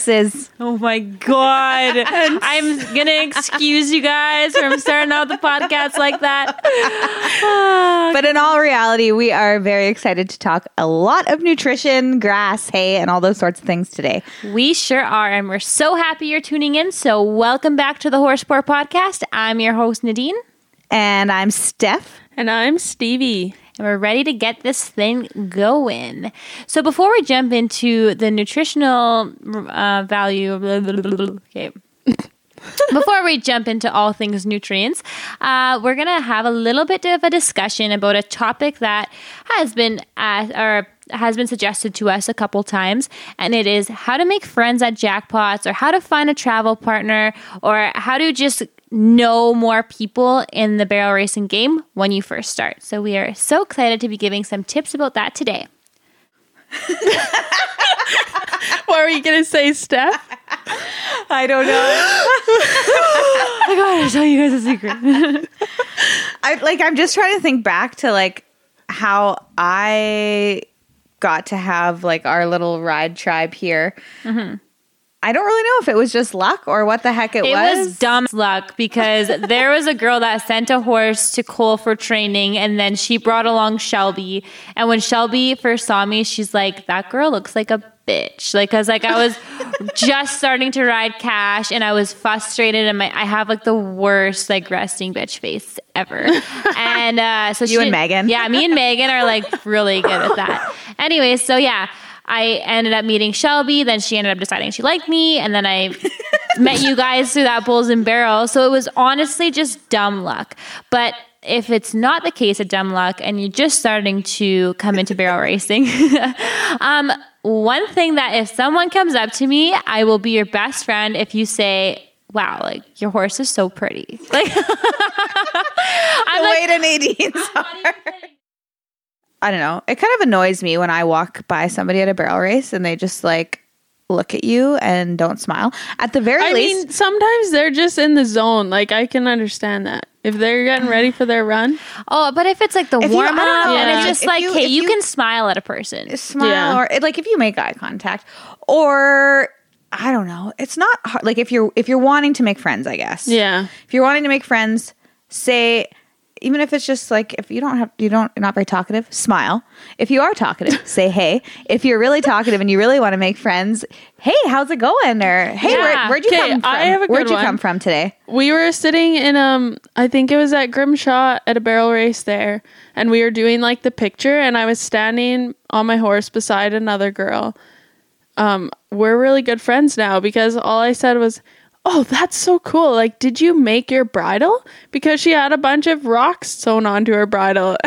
horses. Oh my god. I'm gonna excuse you guys from starting out the podcast like that. But in all reality, we are very excited to talk a lot of nutrition, grass, hay, and all those sorts of things today. We sure are, and we're so happy you're tuning in. So welcome back to the Horseport Podcast. I'm your host, Nadine. And I'm Steph. And I'm Stevie. And we're ready to get this thing going. So before we jump into the nutritional uh, value, okay. Before we jump into all things nutrients, uh, we're gonna have a little bit of a discussion about a topic that has been asked, or has been suggested to us a couple times, and it is how to make friends at jackpots, or how to find a travel partner, or how to just know more people in the barrel racing game when you first start. So we are so excited to be giving some tips about that today. What were you gonna say, Steph? I don't know. I gotta tell you guys a secret. I like I'm just trying to think back to like how I got to have like our little ride tribe here. Mm-hmm. I don't really know if it was just luck or what the heck it, It was. It was dumb luck because there was a girl that sent a horse to Cole for training, and then she brought along Shelby. And when Shelby first saw me, she's like, "That girl looks like a bitch." Like, cause like I was just starting to ride cash, and I was frustrated, and my I have like the worst like resting bitch face ever. And uh, so You she, and Megan. yeah, me and Megan are like really good at that. Anyway, so yeah. I ended up meeting Shelby, then she ended up deciding she liked me, and then I met you guys through that Bulls and Barrels. So it was honestly just dumb luck. But if it's not the case of dumb luck and you're just starting to come into barrel racing, um, one thing that if someone comes up to me, I will be your best friend if you say, Wow, like your horse is so pretty. Like I'm the like, way to Nadine's heart. I don't know. It kind of annoys me when I walk by somebody at a barrel race and they just like look at you and don't smile. At the very I least, mean, sometimes they're just in the zone. Like I can understand that if they're getting ready for their run. Oh, but if it's like the If warm don't up know, and it's just if like, you- hey, you, you- can smile at a person. smile Yeah. or like if you make eye contact or I don't know. It's not hard. Like if you're if you're wanting to make friends, I guess. Yeah. If you're wanting to make friends, say even if it's just like if you don't have you don't you're not very talkative, smile. If you are talkative, say hey. If you're really talkative and you really want to make friends, hey, how's it going? Or hey, Yeah. where, where'd you come from? I have a where'd you one. come from today? We were sitting in um I think it was at Grimshaw at a barrel race there and we were doing like the picture and I was standing on my horse beside another girl. Um we're really good friends now because all I said was, "Oh, that's so cool. Like did you make your bridle?" Because she had a bunch of rocks sewn onto her bridle.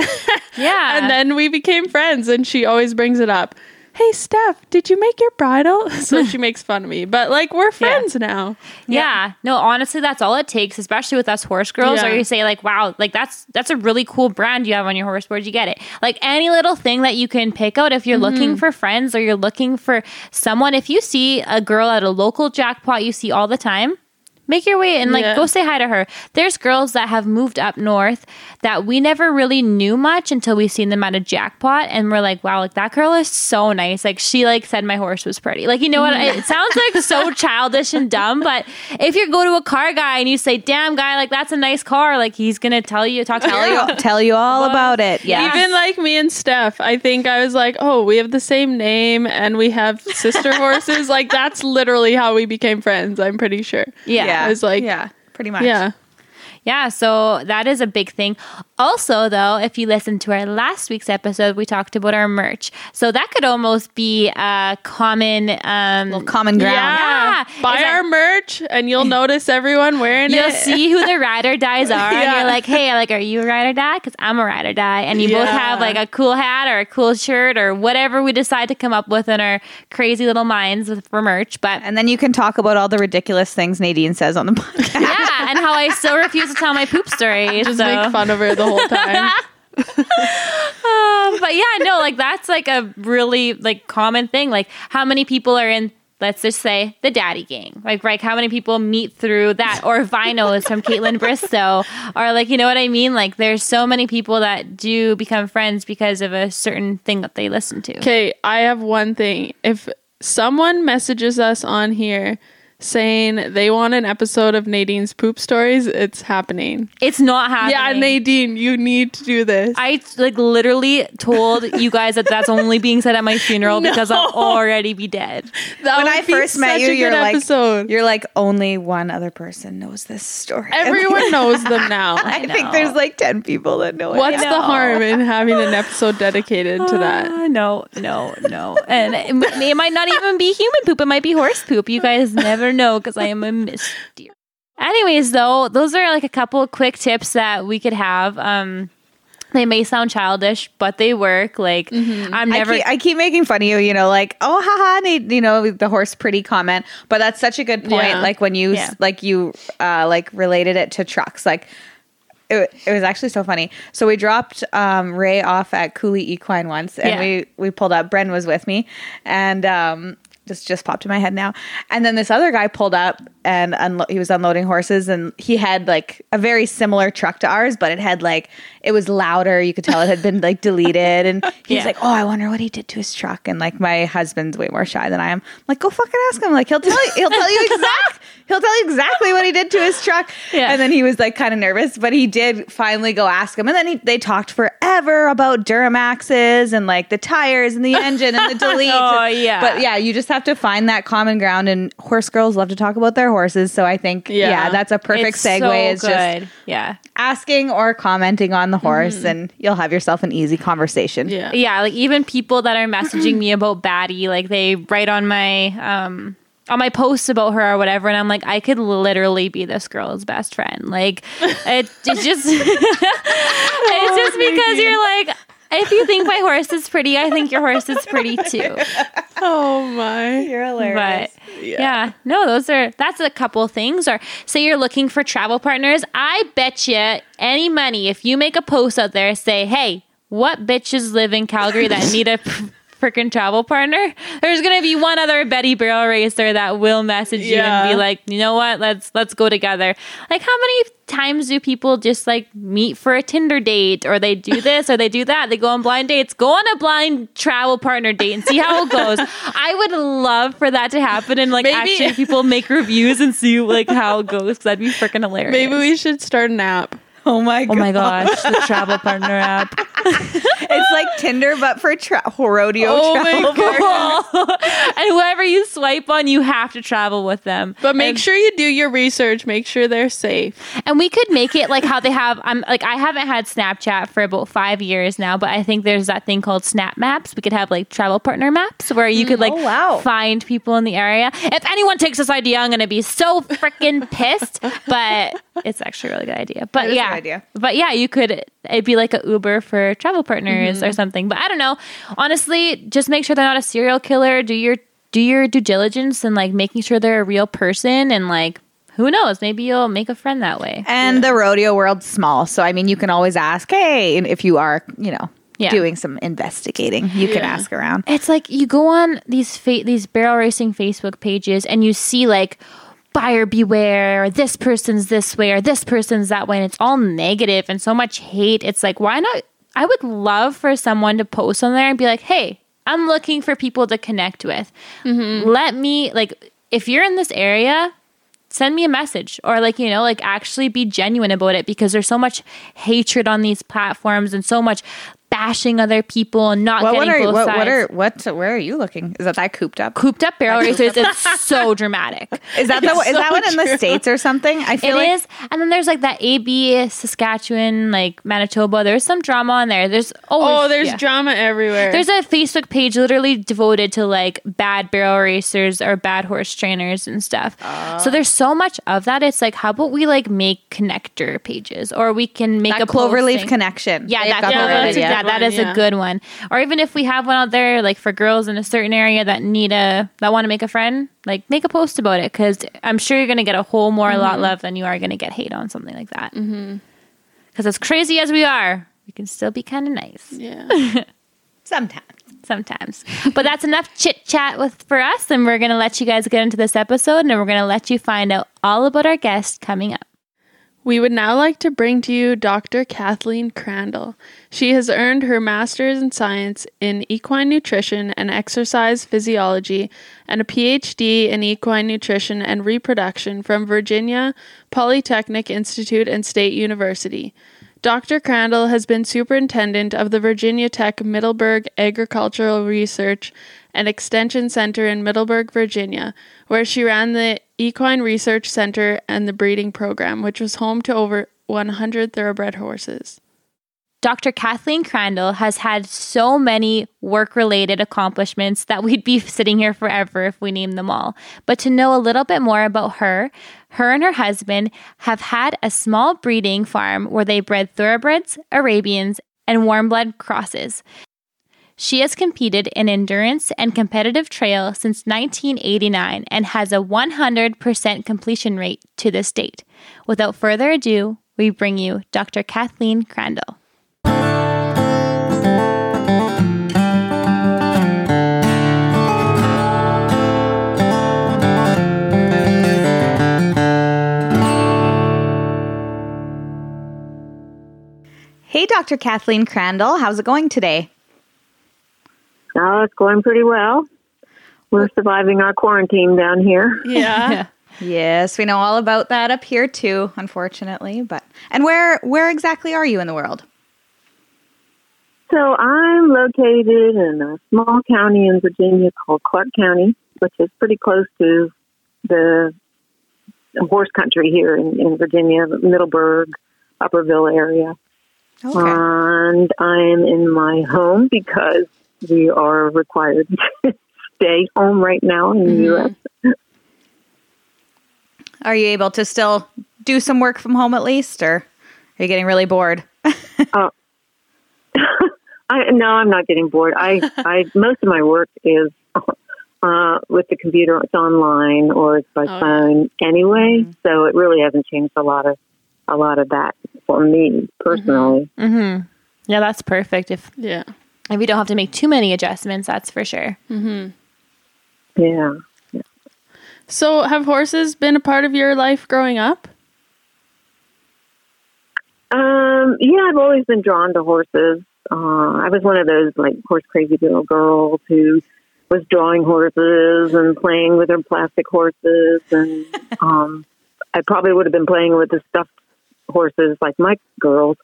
Yeah. and then we became friends and she always brings it up. Hey Steph, did you make your bridle? So she makes fun of me. But like we're friends now. Yeah. No, honestly, that's all it takes, especially with us horse girls, Yeah. or you say like, wow, like that's that's a really cool brand you have on your horse. Where'd you get it? Like any little thing that you can pick out if you're Mm-hmm. looking for friends or you're looking for someone. If you see a girl at a local jackpot you see all the time, make your way and like Yeah. go say hi to her. There's girls that have moved up north that we never really knew much until we seen them at a jackpot and we're like, wow, like that girl is so nice. Like she like said my horse was pretty. Like you know what? It sounds like so childish and dumb, but if you go to a car guy and you say, "Damn guy, like that's a nice car," like he's gonna tell you, talk to Tell you. you tell you all about it. Yeah. Even like me and Steph, I think I was like, oh, we have the same name and we have sister horses. Like that's literally how we became friends. I'm pretty sure. Yeah. I was like, yeah, pretty much. yeah. Yeah, so that is a big thing. Also, though, if you listen to our last week's episode, we talked about our merch. So that could almost be a common um Common ground. Yeah. Yeah. Buy Is that- our merch and you'll notice everyone wearing it. You'll see who the ride or dies are, and you're like, "Hey, like, are you a ride or die? Because I'm a ride or die." And you both have like a cool hat or a cool shirt or whatever we decide to come up with in our crazy little minds for merch. But And then you can talk about all the ridiculous things Nadine says on the podcast. yeah, and how I still refuse to tell my poop story. Just so. make fun of her the whole time. Um, but yeah, no, like that's like a really like common thing. Like how many people are in let's just say the daddy gang. Like, like how many people meet through that or vinyls from Kaitlyn Bristowe or like, you know what I mean? Like there's so many people that do become friends because of a certain thing that they listen to. Okay, I have one thing. If someone messages us on here saying they want an episode of Nadine's poop stories, it's happening. It's not happening. Yeah, Nadine, you need to do this. I like literally told you guys that that's only being said at my funeral because I'll already be dead. That when I first met you, a you're good like, episode. you're like only one other person knows this story. Everyone knows them now. I, think there's like ten people that know What's it. the harm in having an episode dedicated to that? Uh, no, no, no. And it, it might not even be human poop. It might be horse poop. You guys never know because I am a mystery. Anyways, though, those are like a couple of quick tips that we could have. Um, they may sound childish, but they work. Like I'm I never. keep, I keep making fun of you, you know, like, oh, haha, you know, the horse pretty comment. But that's such a good point. Yeah. Like when you, Yeah. like you, uh, like related it to trucks. Like it, it was actually so funny. So we dropped um, Ray off at Cooley Equine once, and Yeah. we we pulled up. Bren was with me, and um, this just popped in my head now. And then this other guy pulled up, and unlo- he was unloading horses, and he had like a very similar truck to ours, but it had like it was louder. You could tell it had been like deleted, and he's Yeah. like, "Oh, I wonder what he did to his truck." And like my husband's way more shy than I am. I'm like, go fucking ask him. Like he'll tell you. He'll tell you exact. He'll tell you exactly what he did to his truck. Yeah. And then he was like kind of nervous, but he did finally go ask him. And then he, they talked forever about Duramaxes and like the tires and the engine and the delete. Oh, yeah. But yeah, you just have to find that common ground. And horse girls love to talk about their horses. So I think, yeah, Yeah. that's a perfect it's segue. so is just yeah. asking or commenting on the horse, and you'll have yourself an easy conversation. Yeah. yeah like even people that are messaging me about Batty, like they write on my um on my posts about her or whatever, and I'm like, I could literally be this girl's best friend. Like it, it's just it's just because you're like if you think my horse is pretty, I think your horse is pretty too. Oh my. You're hilarious. But yeah. no, those are that's a couple things. Or say you're looking for travel partners. I bet you any money if you make a post out there, say, "Hey, what bitches live in Calgary that need a freaking travel partner?" There's gonna be one other Betty Barrel racer that will message you and be like, "You know what? Let's let's go together." Like, how many times do people just like meet for a Tinder date, or they do this, or they do that? They go on blind dates. Go on a blind travel partner date and see how it goes. I would love for that to happen, and like Maybe- actually people make reviews and see like how it goes. 'cause that'd be freaking hilarious. Maybe we should start an app. Oh, oh my god. Oh my gosh, the travel partner app. It's like Tinder, but for tra- rodeo Oh my travel. God. and whoever you swipe on, you have to travel with them. But make sure you do your research. Make sure they're safe. And we could make it like how they have. I'm like I haven't had Snapchat for about five years now, but I think there's that thing called Snap Maps. We could have like travel partner maps where you mm, could like oh, wow. find people in the area. If anyone takes this idea, I'm gonna be so freaking pissed. But it's actually a really good idea. But That is a yeah, good idea. but yeah, you could. It'd be like a Uber for travel partners or mm-hmm. something. But I don't know. Honestly, just make sure they're not a serial killer. Do your do your due diligence and like making sure they're a real person and like who knows maybe you'll make a friend that way. And the rodeo world's small. So, I mean, you can always ask, hey, if you are, you know, Yeah. doing some investigating, you can ask around. It's like you go on these fa- these barrel racing Facebook pages and you see like buyer beware, or this person's this way, or this person's that way, and it's all negative and so much hate. It's like why not? I would love for someone to post on there and be like, "Hey, I'm looking for people to connect with. Mm-hmm. Let me like if you're in this area." Send me a message or like, you know, like actually be genuine about it because there's so much hatred on these platforms and so much bashing other people and not What, getting what are both what, sides what are what? Where are you looking? Is that that cooped up? cooped up barrel racers It's so dramatic. Is that the, It's is that so one in the states or something? I It feel like is, and then there's like that AB Saskatchewan, like Manitoba. There's some drama on there. There's always, Oh, there's yeah. drama everywhere. There's a Facebook page literally devoted to like bad barrel racers or bad horse trainers and stuff. so there's so much of that. It's like, how about we like make connector pages, or we can make that a cloverleaf posting. connection. Yeah, They've that, got yeah, the that's right a, idea. yeah, that one, is yeah. a good one. Or even if we have one out there, like for girls in a certain area that need a that want to make a friend, like make a post about it because I'm sure you're gonna get a whole more a lot mm-hmm. love than you are gonna get hate on something like that. Mm-hmm. Because as crazy as we are, we can still be kind of nice. yeah. Sometimes. sometimes. But that's enough chit chat with for us, and we're gonna let you guys get into this episode, and we're gonna let you find out all about our guest coming up. We would now like to bring to you Dr. Kathleen Crandall. She has earned her master's in science in equine nutrition and exercise physiology and a PhD in equine nutrition and reproduction from Virginia Polytechnic Institute and State University. Dr. Crandall has been superintendent of the Virginia Tech Middleburg Agricultural Research and Extension Center in Middleburg, Virginia, where she ran the Equine Research Center and the breeding program, which was home to over 100 thoroughbred horses. Dr. Kathleen Crandall has had so many work related accomplishments that we'd be sitting here forever if we named them all. But to know a little bit more about her, her and her husband have had a small breeding farm where they bred thoroughbreds, Arabians, and warm blood crosses. She has competed in endurance and competitive trail since 1989 and has a 100% completion rate to this date. Without further ado, we bring you Dr. Kathleen Crandall. Hey, Dr. Kathleen Crandall, how's it going today? Oh, it's going pretty well. We're surviving our quarantine down here. Yeah. Yes, we know all about that up here too, unfortunately. But and where where exactly are you in the world? So I'm located in a small county in Virginia called Clarke County, which is pretty close to the horse country here in, in Virginia, Middleburg, Upperville area. Okay. And I'm in my home because we are required to stay home right now in the U.S. Are you able to still do some work from home at least, or are you getting really bored? I no, I'm not getting bored. I, I most of my work is uh, with the computer. It's online or it's by Oh. phone anyway. So it really hasn't changed a lot of a lot of that for me personally. Mm-hmm. Yeah, that's perfect. If Yeah. And we don't have to make too many adjustments, that's for sure. Yeah. So, have horses been a part of your life growing up? Um, yeah, I've always been drawn to horses. Uh, I was one of those like horse crazy little girls who was drawing horses and playing with her plastic horses, and um, I probably would have been playing with the stuffed horses like my girls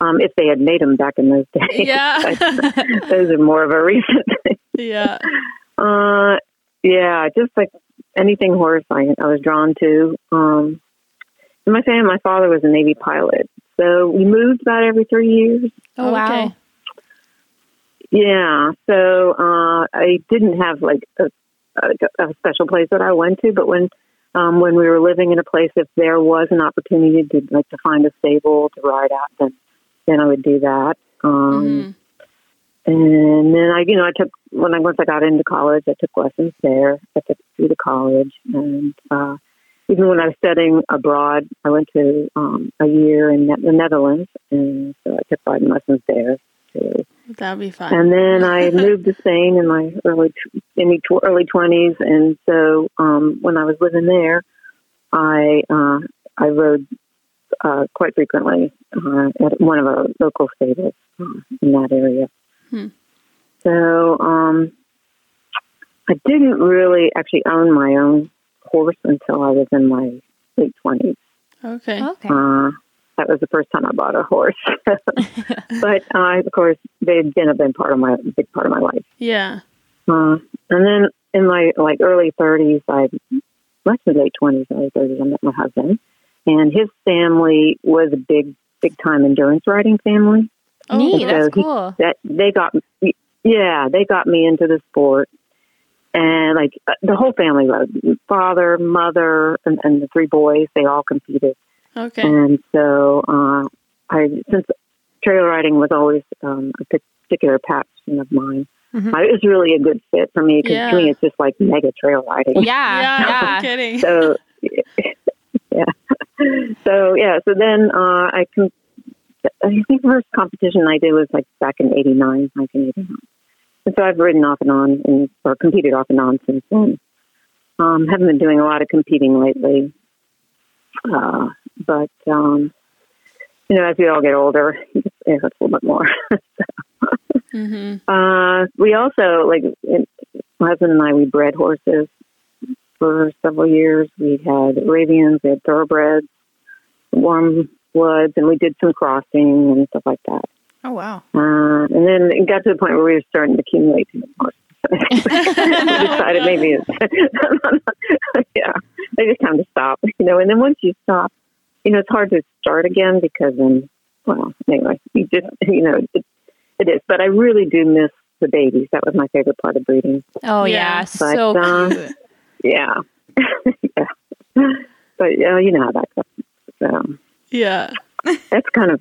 um, if they had made them back in those days. Yeah. Those are more of a recent thing. yeah. Uh, yeah, just like anything horse, I, I was drawn to. Um, in my family, my father was a Navy pilot, so we moved about every three years. Oh wow. Yeah, so uh, I didn't have like a, a, a special place that I went to, but when um, when we were living in a place, if there was an opportunity to like to find a stable to ride at, then then I would do that. Um, And then I, you know, I took when I once I got into college, I took lessons there. I took through the college, and uh, even when I was studying abroad, I went to um, a year in the Netherlands, and so I took riding lessons there too. That'd be fun. And then I moved to Spain in my early in my tw- early twenties, and so um, when I was living there, I uh, I rode uh, quite frequently uh, at one of our local stables uh, in that area. Hmm. So um, I didn't really actually own my own horse until I was in my late twenties. okay. Okay. Uh, that was the first time I bought a horse. but uh, of course, they've been a been part of my big part of my life. Yeah. Uh, and then in my like early thirties, I actually late twenties, early thirties, I met my husband, and his family was a big, big time endurance riding family. Oh, Neat. so That's he- cool. That they got, yeah, they got me into the sport, and like uh, the whole family rode. Father, mother, and, and the three boys. They all competed. Okay. And so, uh, I since trail riding was always um, a particular passion of mine, Mhm. I, it was really a good fit for me because Yeah. to me it's just like mega trail riding. Yeah. yeah. Yeah. No kidding. So, yeah. So yeah. So then uh, I can. I think the first competition I did was like back in '89, 1989. and so I've ridden off and on and or competed off and on since then. Um, haven't been doing a lot of competing lately, uh, but um, you know, as we all get older, it hurts a little bit more. hmm uh, we also like it, my husband and I. We bred horses for several years. We had Arabians, we had thoroughbreds, warm bloods, and we did some crossing and stuff like that. Oh wow. Uh, and then it got to the point where we were starting to accumulate too many horses. we decided maybe it's yeah, maybe just time to stop. You know, and then once you stop, you know, it's hard to start again because then, well, anyway, you just you know it, it is. But I really do miss the babies. That was my favorite part of breeding. Oh Yeah. yeah, But, so uh, cute. Yeah, yeah. But uh, you know how that goes. So Yeah. that's kind of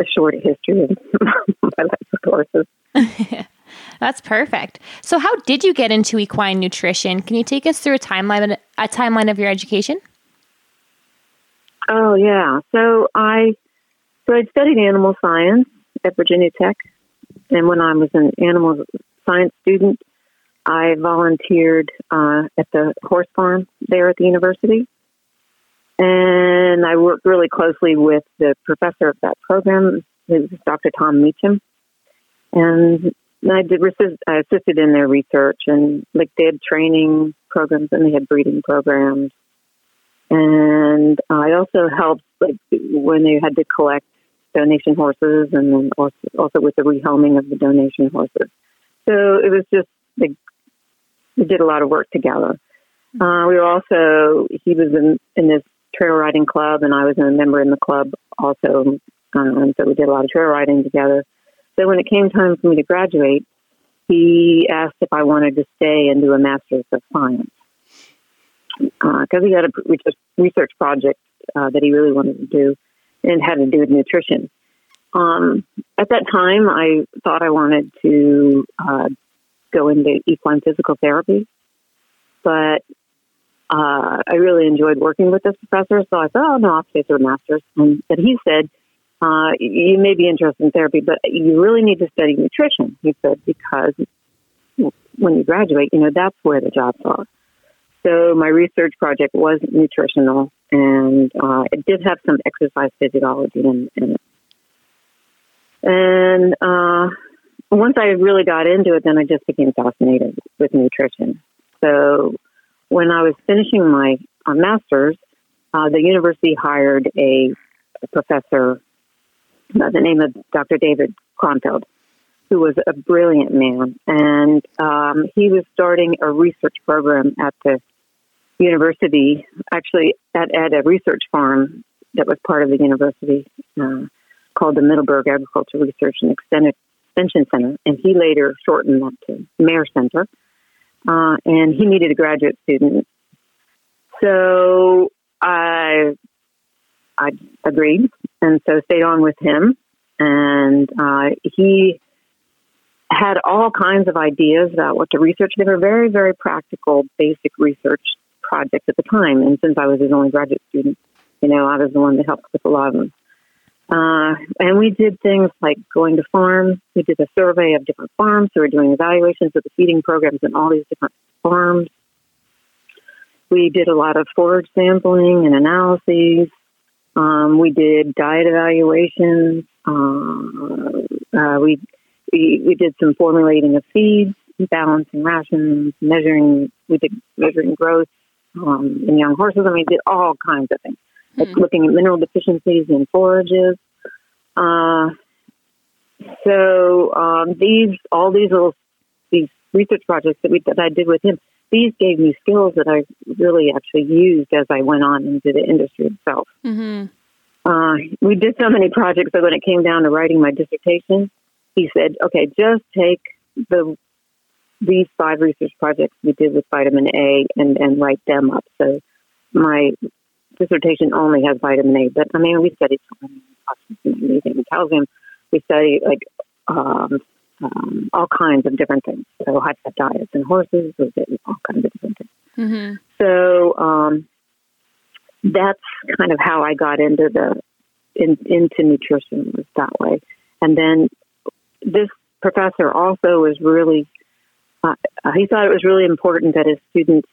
a short history of my life with horses. That's perfect. So, how did you get into equine nutrition? Can you take us through a timeline a timeline of your education? Oh yeah. So I so I studied animal science at Virginia Tech, and when I was an animal science student, I volunteered uh, at the horse farm there at the university, and I worked really closely with the professor of that program, who's Dr. Tom Meacham, and I did assist- I assisted in their research and like they had training programs and they had breeding programs and I also helped like when they had to collect donation horses, and then also, also with the rehoming of the donation horses. So it was just like we did a lot of work together. Uh, we were also he was in in this trail riding club, and I was a member in the club also. Um, so we did a lot of trail riding together. So when it came time for me to graduate, he asked if I wanted to stay and do a master's of science because he had a research project uh, that he really wanted to do and had to do with nutrition. Um, at that time, I thought I wanted to uh, go into equine physical therapy, but uh, I really enjoyed working with this professor, so I thought, oh, no, I'll stay for a master's. And, but he said, uh, you may be interested in therapy, but you really need to study nutrition, he said, because when you graduate, you know, that's where the jobs are. So my research project was nutritional, and uh, it did have some exercise physiology in, in it. And uh, once I really got into it, then I just became fascinated with nutrition. So when I was finishing my uh, master's, uh, the university hired a, professor by the name of Dr. David Kronfeld, who was a brilliant man. And um, he was starting a research program at the university, actually at, at a research farm that was part of the university uh, called the Middleburg Agricultural Research and Extended Extension Center. And he later shortened that to MARE Center. Uh, and he needed a graduate student. So I, I agreed and so stayed on with him. And uh, he had all kinds of ideas about what to research. They were very, very practical, basic research projects at the time. And since I was his only graduate student, you know, I was the one that helped with a lot of them. Uh, and we did things like going to farms. We did a survey of different farms. So we're doing evaluations of the feeding programs in all these different farms. We did a lot of forage sampling and analyses. Um, we did diet evaluations. Uh, uh, we, we we did some formulating of feeds, balancing rations, measuring. We did measuring growth um, in young horses. Mean, we did all kinds of things, like looking at mineral deficiencies in forages. Uh, so um, these all these little these research projects that we that I did with him, these gave me skills that I really actually used as I went on into the industry itself. hmm Uh, we did so many projects that when it came down to writing my dissertation, he said, "Okay, just take the these five research projects we did with vitamin A and and write them up." So my dissertation only has vitamin A, but I mean we studied so many calcium. We studied like um, um, all kinds of different things. So high fat diets and horses, we did all kinds of different things. hmm So um, that's kind of how I got into the in, into nutrition was that way. And then this professor also was really uh, he thought it was really important that his students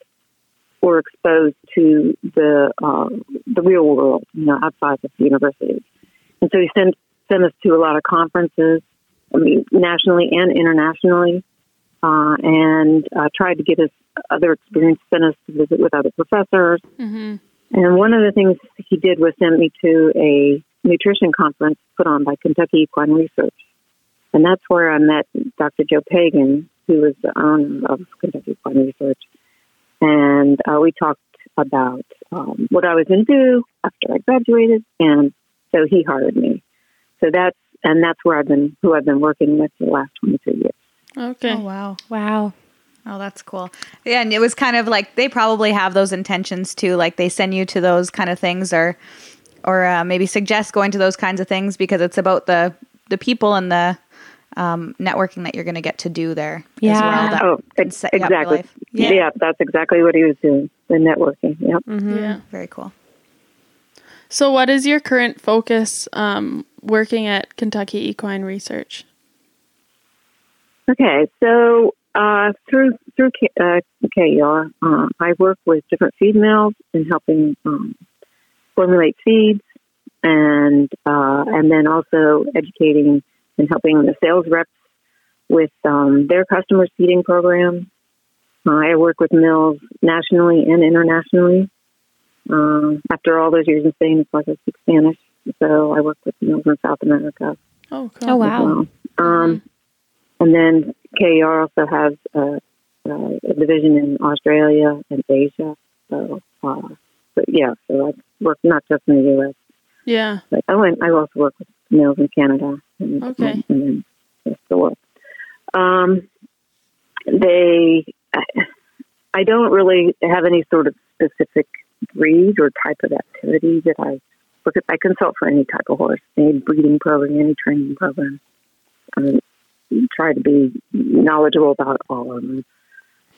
were exposed to the uh, the real world, you know, outside of the university. And so he sent sent us to a lot of conferences, I mean, nationally and internationally, uh, and uh, tried to get us other experience, sent us to visit with other professors. Mm-hmm. And one of the things he did was send me to a nutrition conference put on by Kentucky Equine Research. And that's where I met Dr. Joe Pagan, who was the owner of Kentucky Equine Research. And uh, we talked about um, what I was going to do after I graduated. And so he hired me. So that's, and that's where I've been, who I've been working with for the last 22 years. Okay. Oh wow. Wow. Oh, that's cool. Yeah, and it was kind of like they probably have those intentions too. Like they send you to those kind of things, or or uh, maybe suggest going to those kinds of things because it's about the the people and the um, networking that you're going to get to do there. as Yeah. well, that Oh, can ex- you up for exactly. life. Yeah. Yeah. that's exactly what he was doing, the networking. Yep. Yeah. Very cool. So, what is your current focus um, working at Kentucky Equine Research? Okay, so uh, through through K- uh, KER, uh, I work with different feed mills in helping um, formulate feeds, and uh, and then also educating and helping the sales reps with um, their customer feeding program. Uh, I work with mills nationally and internationally. Um, after all those years in Spain, of course, I speak Spanish, so I work with mills in South America Oh, cool. Oh, wow. well. Um, and then KER also has a, a division in Australia and Asia. So, uh, but yeah, so I work not just in the U.S. Yeah. But I went. I also work with mills in Canada and, Okay. and then the rest of the world. Um, they, I, I don't really have any sort of specific breed or type of activity that I look at. I consult for any type of horse, any breeding program, any training program. I try to be knowledgeable about all of them.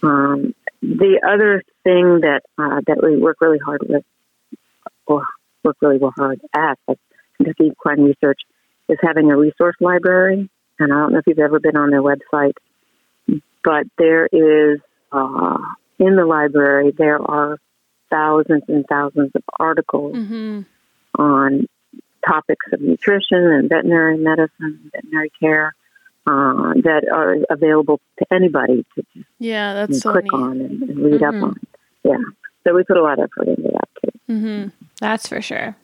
Um, the other thing that uh, that we work really hard with, or work really well hard at, Kentucky Equine Research, is having a resource library. And I don't know if you've ever been on their website, but there is uh, in the library there are thousands and thousands of articles Mm-hmm. on topics of nutrition and veterinary medicine, veterinary care uh, that are available to anybody to just Yeah, that's so click neat. on and, and read Mhm. up on. Yeah, so we put a lot of effort into that too. Mm-hmm. That's for sure.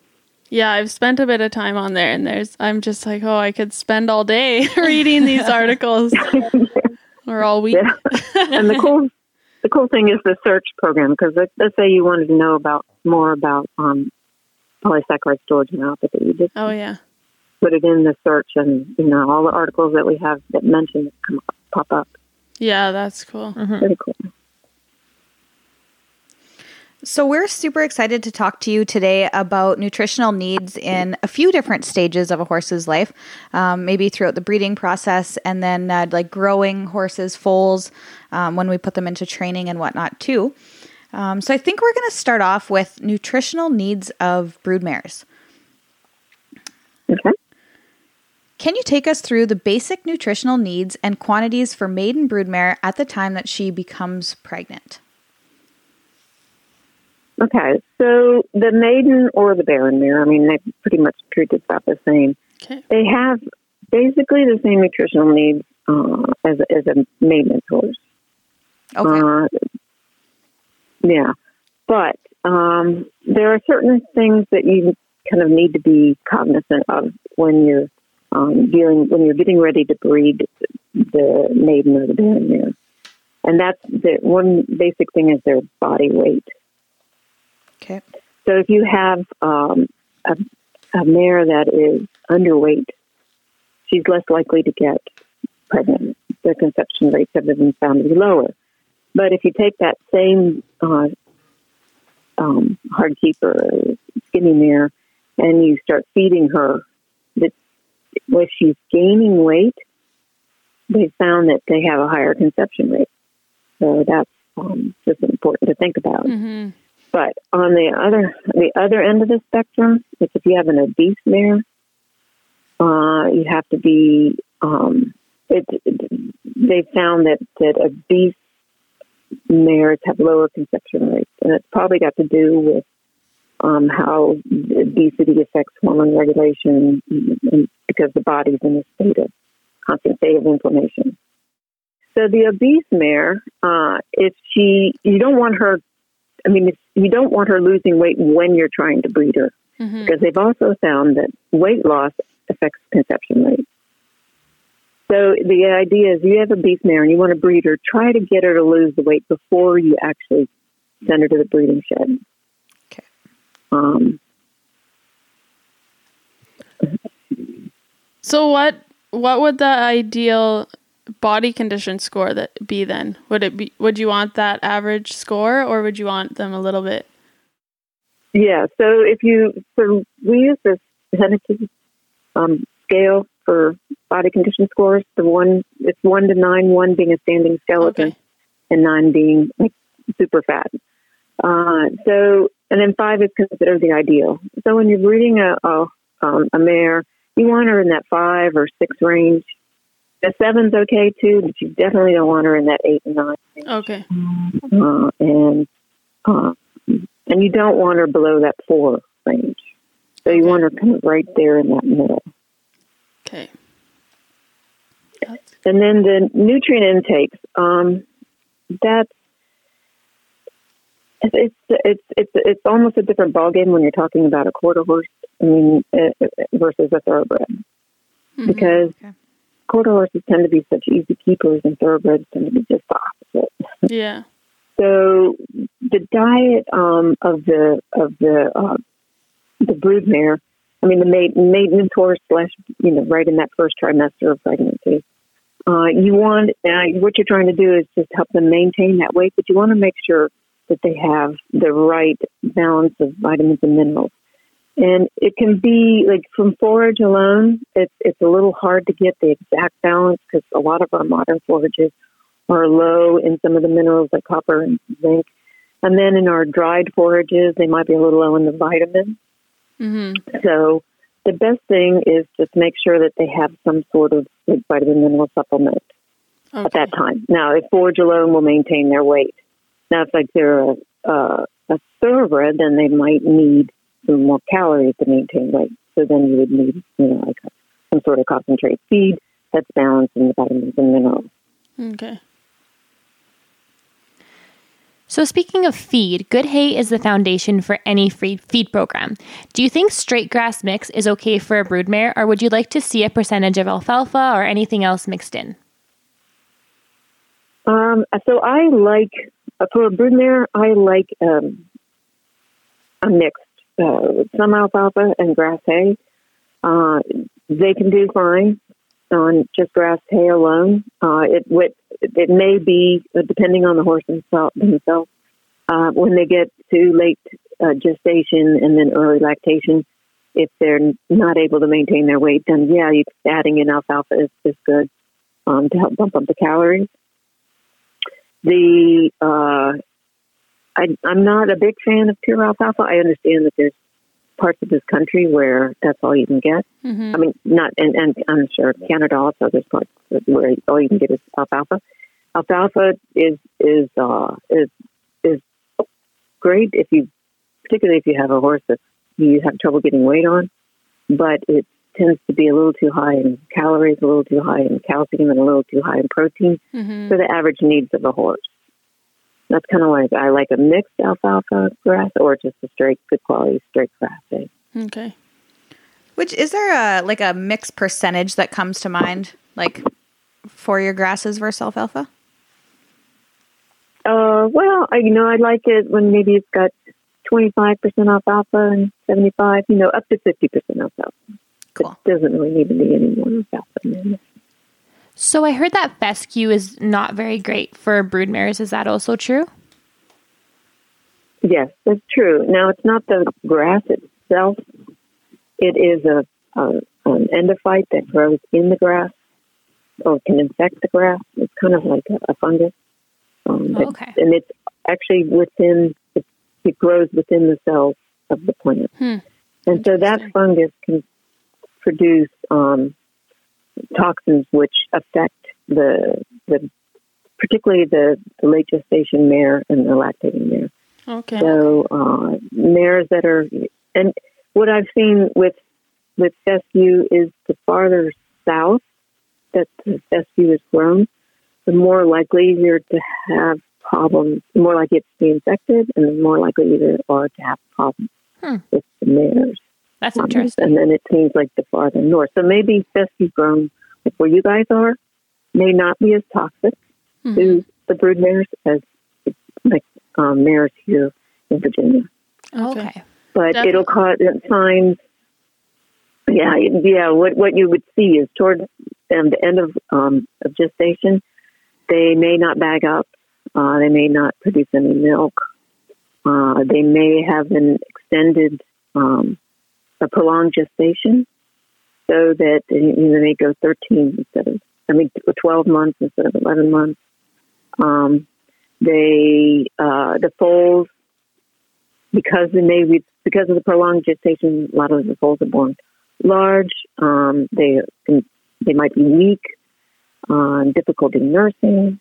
Yeah, I've spent a bit of time on there, and there's I'm just like, oh, I could spend all day reading these articles, or all week. Yeah. and the cool the cool thing is the search program because let's, let's say you wanted to know about more about um, polysaccharide storage and output, you just Oh yeah. put it in the search, and you know all the articles that we have that mention it come up, pop up. Yeah, that's cool. Pretty cool. So, we're super excited to talk to you today about nutritional needs in a few different stages of a horse's life, um, maybe throughout the breeding process and then uh, like growing horses' foals um, when we put them into training and whatnot, too. Um, so, I think we're going to start off with nutritional needs of broodmares. Okay. Can you take us through the basic nutritional needs and quantities for maiden broodmare at the time that she becomes pregnant? Okay, so the maiden or the barren mare, I mean, they pretty much treat it about the same. Okay. They have basically the same nutritional needs uh, as, as a maintenance horse. Okay. Uh, yeah, but um, there are certain things that you kind of need to be cognizant of when you're um, dealing when you're getting ready to breed the maiden or the barren mare, and that's the one basic thing is their body weight. Okay. So if you have um, a, a mare that is underweight, she's less likely to get pregnant. The conception rates have been found to be lower. But if you take that same uh, um, hard keeper, skinny mare, and you start feeding her, that when she's gaining weight, they found that they have a higher conception rate. So that's um, just important to think about. Mm-hmm. But on the other the other end of the spectrum, is if you have an obese mare, uh, you have to be um, it, they found that that obese mares have lower conception rates, and it's probably got to do with um, how obesity affects hormone regulation because the body's in a state of constant state of inflammation. So the obese mare, uh, if she, you don't want her. I mean, you don't want her losing weight when you're trying to breed her, mm-hmm. because they've also found that weight loss affects conception rate. So the idea is you have a beef mare and you want to breed her, try to get her to lose the weight before you actually send her to the breeding shed. Okay. Um, so what what would the ideal body condition score that be then? Would it be would you want that average score or would you want them a little bit? Yeah, so if you so we use this Henneke um, scale for body condition scores. The one it's one to nine, one being a standing skeleton, okay. and nine being like super fat. Uh, so, and then five is considered the ideal. So when you're breeding a a, um, a mare, you want her in that five or six range. A seven's okay too, but you definitely don't want her in that eight and nine. Range. Okay. Uh, and uh, and you don't want her below that four range. So you want her kind of right there in that middle. Okay. And then the nutrient intakes. Um, that's it's it's it's it's almost a different ballgame when you're talking about a quarter horse. I mean, uh, versus a thoroughbred, mm-hmm. because okay. Quarter horses tend to be such easy keepers, and thoroughbreds tend to be just the opposite. Yeah. So the diet um, of the of the uh, the broodmare I mean, the maintenance horse slash, you know, right in that first trimester of pregnancy. Uh, you want, uh, what you're trying to do is just help them maintain that weight, but you want to make sure that they have the right balance of vitamins and minerals. And it can be like from forage alone, it's, it's a little hard to get the exact balance because a lot of our modern forages are low in some of the minerals like copper and zinc. And then in our dried forages, they might be a little low in the vitamins. Mm-hmm. So the best thing is just make sure that they have some sort of vitamin mineral supplement okay. at that time. Now, if forage alone will maintain their weight. Now, if like they're a, uh, a thoroughbred, then they might need more calories to maintain weight. So then you would need, you know, like a, some sort of concentrate feed that's balancing the vitamins and minerals. Okay. So, speaking of feed, good hay is the foundation for any feed, feed program. Do you think straight grass mix is okay for a broodmare, or would you like to see a percentage of alfalfa or anything else mixed in? Um, so, I like, for a broodmare, I like um, a mixed, uh, some alfalfa and grass hay. Uh, they can do fine on just grass hay alone. Uh, it it may be uh, depending on the horse themselves. uh, when they get to late uh, gestation and then early lactation, if they're not able to maintain their weight, then yeah, you, adding in alfalfa is, is good um, to help bump up the calories. The uh, I, I'm not a big fan of pure alfalfa. I understand that there's parts of this country where that's all you can get. Mm-hmm. I mean, not and, and I'm sure Canada also there's parts where all you can get is alfalfa. Alfalfa is is uh, is is great if you, particularly if you have a horse that you have trouble getting weight on, but it tends to be a little too high in calories, a little too high in calcium, and a little too high in protein mm-hmm. for the average needs of a horse. That's kind of like I like a mixed alfalfa grass or just a straight, good quality straight grass. Okay. Which is there a like a mixed percentage that comes to mind, like for your grasses versus alfalfa? Uh, well, I, you know, I like it when maybe it's got twenty five percent alfalfa and seventy five, you know, up to fifty percent alfalfa. Cool. It doesn't really need to be any more alfalfa. So I heard that fescue is not very great for broodmares. Is that also true? Yes, that's true. Now it's not the grass itself; it is a, a an endophyte that grows in the grass or can infect the grass. It's kind of like a, a fungus. Um, okay. and it's actually within it, it, grows within the cells of the plant, hmm. and so that fungus can produce um, toxins which affect the the particularly the, the late gestation mare and the lactating mare. Okay. So uh, mares that are and what I've seen with with fescue is the farther south that the fescue is grown, the more likely you're to have problems, the more likely it's to be infected, and the more likely you are to have problems Hmm. with the mares. That's Um, interesting. And then it seems like the farther north. So maybe fescue grown, like where you guys are, may not be as toxic Mhm. to the brood mares as like um, mares here in Virginia. Okay. Okay. But Definitely. it'll cause signs. Yeah, yeah. What what you would see is toward um, the end of um, of gestation, they may not bag up. Uh, they may not produce any milk. Uh, they may have an extended, um, a prolonged gestation, so that you know, they may go 13 instead of, I mean, 12 months instead of 11 months. Um, they, uh, the foals, because they may be, because of the prolonged gestation, a lot of the foals are born large. Um, they they might be weak, uh, difficult in nursing.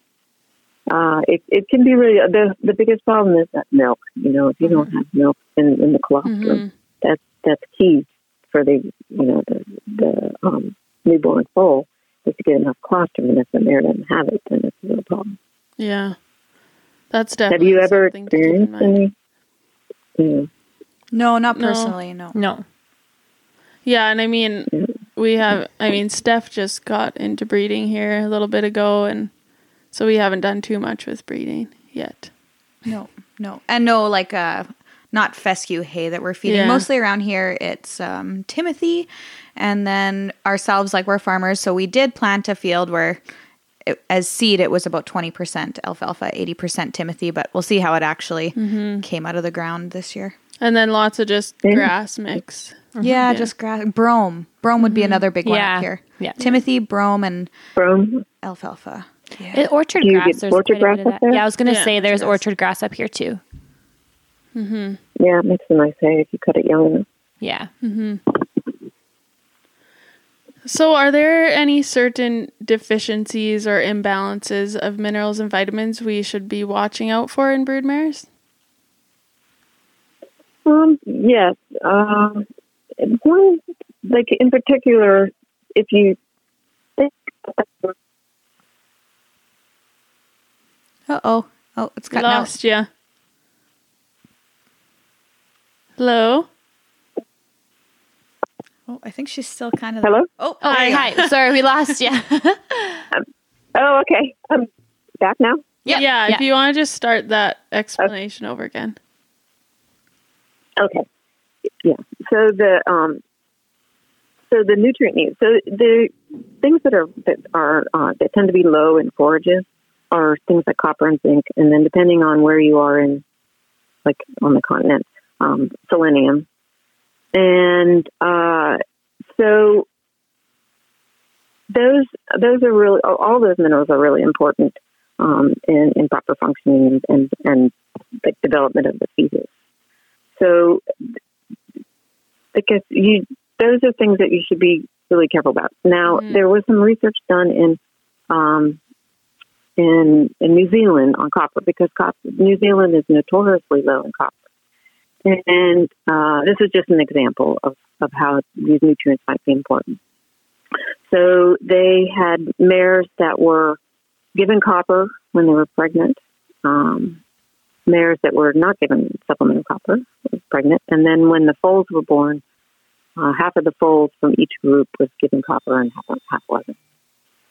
Uh, it, it can be really the the biggest problem is that milk. You know, if you don't have milk in, in the colostrum, Mhm. that's that's key for the you know the the um, newborn foal is to get enough colostrum, and if the mare doesn't have it, then it's a real problem. Yeah. That's definitely. Have you ever something to experienced any? Yeah. No, not No. personally. No. No. Yeah, and I mean, we have. I mean, Steph just got into breeding here a little bit ago, and so we haven't done too much with breeding yet. No, no, and no, like uh, not fescue hay that we're feeding. Yeah. Mostly around here, it's um, Timothy, and then ourselves, like we're farmers, so we did plant a field where, it, as seed, it was about twenty percent alfalfa, eighty percent Timothy. But we'll see how it actually came out of the ground this year. And then lots of just Yeah. grass mix. Yeah, Yeah. just grass, brome. Brome would be another big one Yeah. up here. Yeah. Timothy, brome, and From alfalfa. Uh, Orchard grass. There's orchard quite a bit grass up there? Yeah, I was gonna Yeah, say there's orchard grass up here too. Yeah, it makes a nice hay if you cut it young enough. Yeah. So, are there any certain deficiencies or imbalances of minerals and vitamins we should be watching out for in broodmares? Um, yes. Um, one, like in particular, if you think Uh oh. Oh, it's We cutting out. lost you. Hello. Oh, I think she's still kind of. Hello? Oh, Oh, there you go. hi. Sorry, we lost you. Oh, okay. I'm back now. Yep, Yeah. yeah. If you want to just start that explanation over again. Okay. Yeah. So the um, so the nutrient needs. So the things that are that are uh, that tend to be low in forages are things like copper and zinc, and then depending on where you are in, like on the continent, um, selenium, and uh, so those those are really all those minerals are really important um, in, in proper functioning and and the development of the fetus. So because you those are things that you should be really careful about. Now Mhm. there was some research done in um, in in New Zealand on copper because copper, New Zealand is notoriously low in copper, and uh, this is just an example of of how these nutrients might be important. So they had mares that were given copper when they were pregnant. Um, mares that were not given supplemental copper pregnant, and then when the foals were born, uh, half of the foals from each group was given copper and half, half wasn't.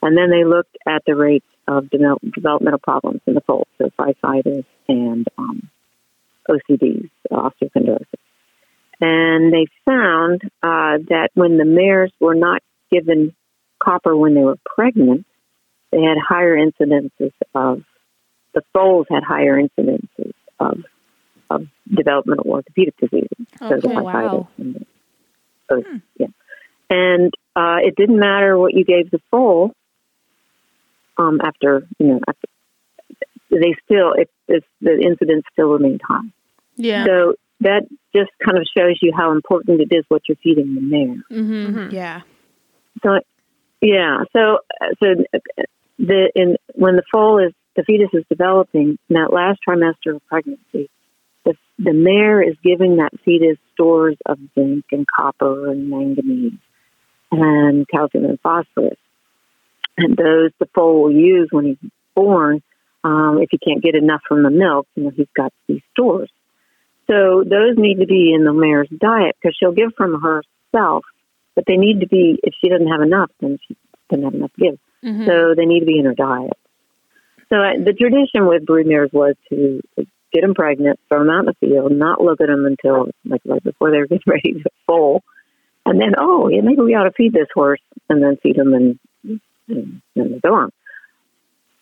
And then they looked at the rates of develop, developmental problems in the foals, so physitis and um, OCDs, osteochondrosis. And they found uh, that when the mares were not given copper when they were pregnant, they had higher incidences of the foals had higher incidences of of developmental orthopedic diseases. so Okay. physitis Wow. and the, those, yeah. And uh, it didn't matter what you gave the foal. Um, after you know, after, they still it, it's, the incidence still remained high. Yeah. So that just kind of shows you how important it is what you're feeding them there. mm-hmm. Mhm. Yeah. So, yeah. So, so the in when the foal is the fetus is developing in that last trimester of pregnancy, the the mare is giving that fetus stores of zinc and copper and manganese and calcium and phosphorus, and those the foal will use when he's born. Um, if he can't get enough from the milk, you know he's got these stores. So those need to be in the mare's diet because she'll give from herself, but they need to be. If she doesn't have enough, then she doesn't have enough to give. Mhm. So they need to be in her diet. So uh, the tradition with brood mares was to get them pregnant, throw them out in the field, not look at them until like right before they're getting ready to foal, and then oh yeah maybe we ought to feed this horse and then feed them and and then go on.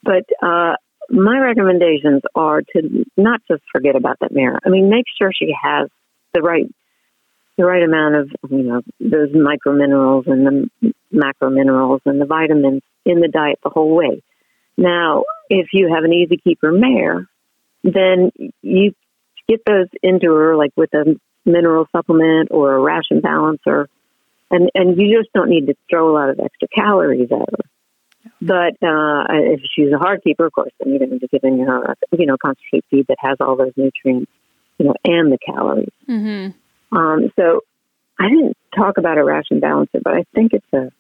But uh, my recommendations are to not just forget about that mare. I mean, make sure she has the right the right amount of you know those micro minerals and the macro minerals and the vitamins in the diet the whole way. Now, if you have an easy keeper mare, then you get those into her like with a mineral supplement or a ration balancer, and and you just don't need to throw a lot of extra calories at her. But uh, if she's a hard keeper, of course, then you're going to be giving her, a, you know, concentrate feed that has all those nutrients, you know, and the calories. Mhm. Um, so I didn't talk about a ration balancer, but I think it's a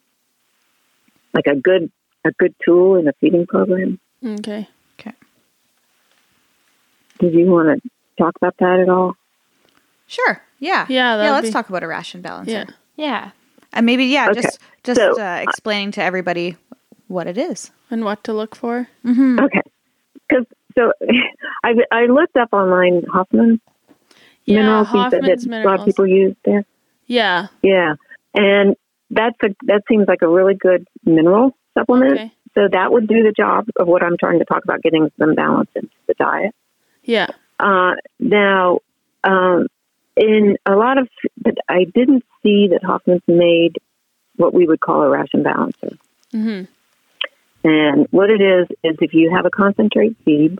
like a good a good tool in a feeding program. Okay. Okay. Did you want to talk about that at all? Sure. Yeah. Yeah, Yeah. Let's be- talk about a ration balancer. Yeah. Yeah. And maybe yeah, Okay. just just So- uh, explaining to everybody what it is. And what to look for? Okay, because so I I looked up online Hoffman Yeah, minerals Hoffman's that a lot of people use there. Yeah. Yeah, and that's a that seems like a really good mineral supplement. Okay. So that would do the job of what I'm trying to talk about, getting some balance into the diet. Yeah. Uh, now, um, in a lot of, but I didn't see that Hoffman's made what we would call a ration balancer. Mhm. And what it is is if you have a concentrate feed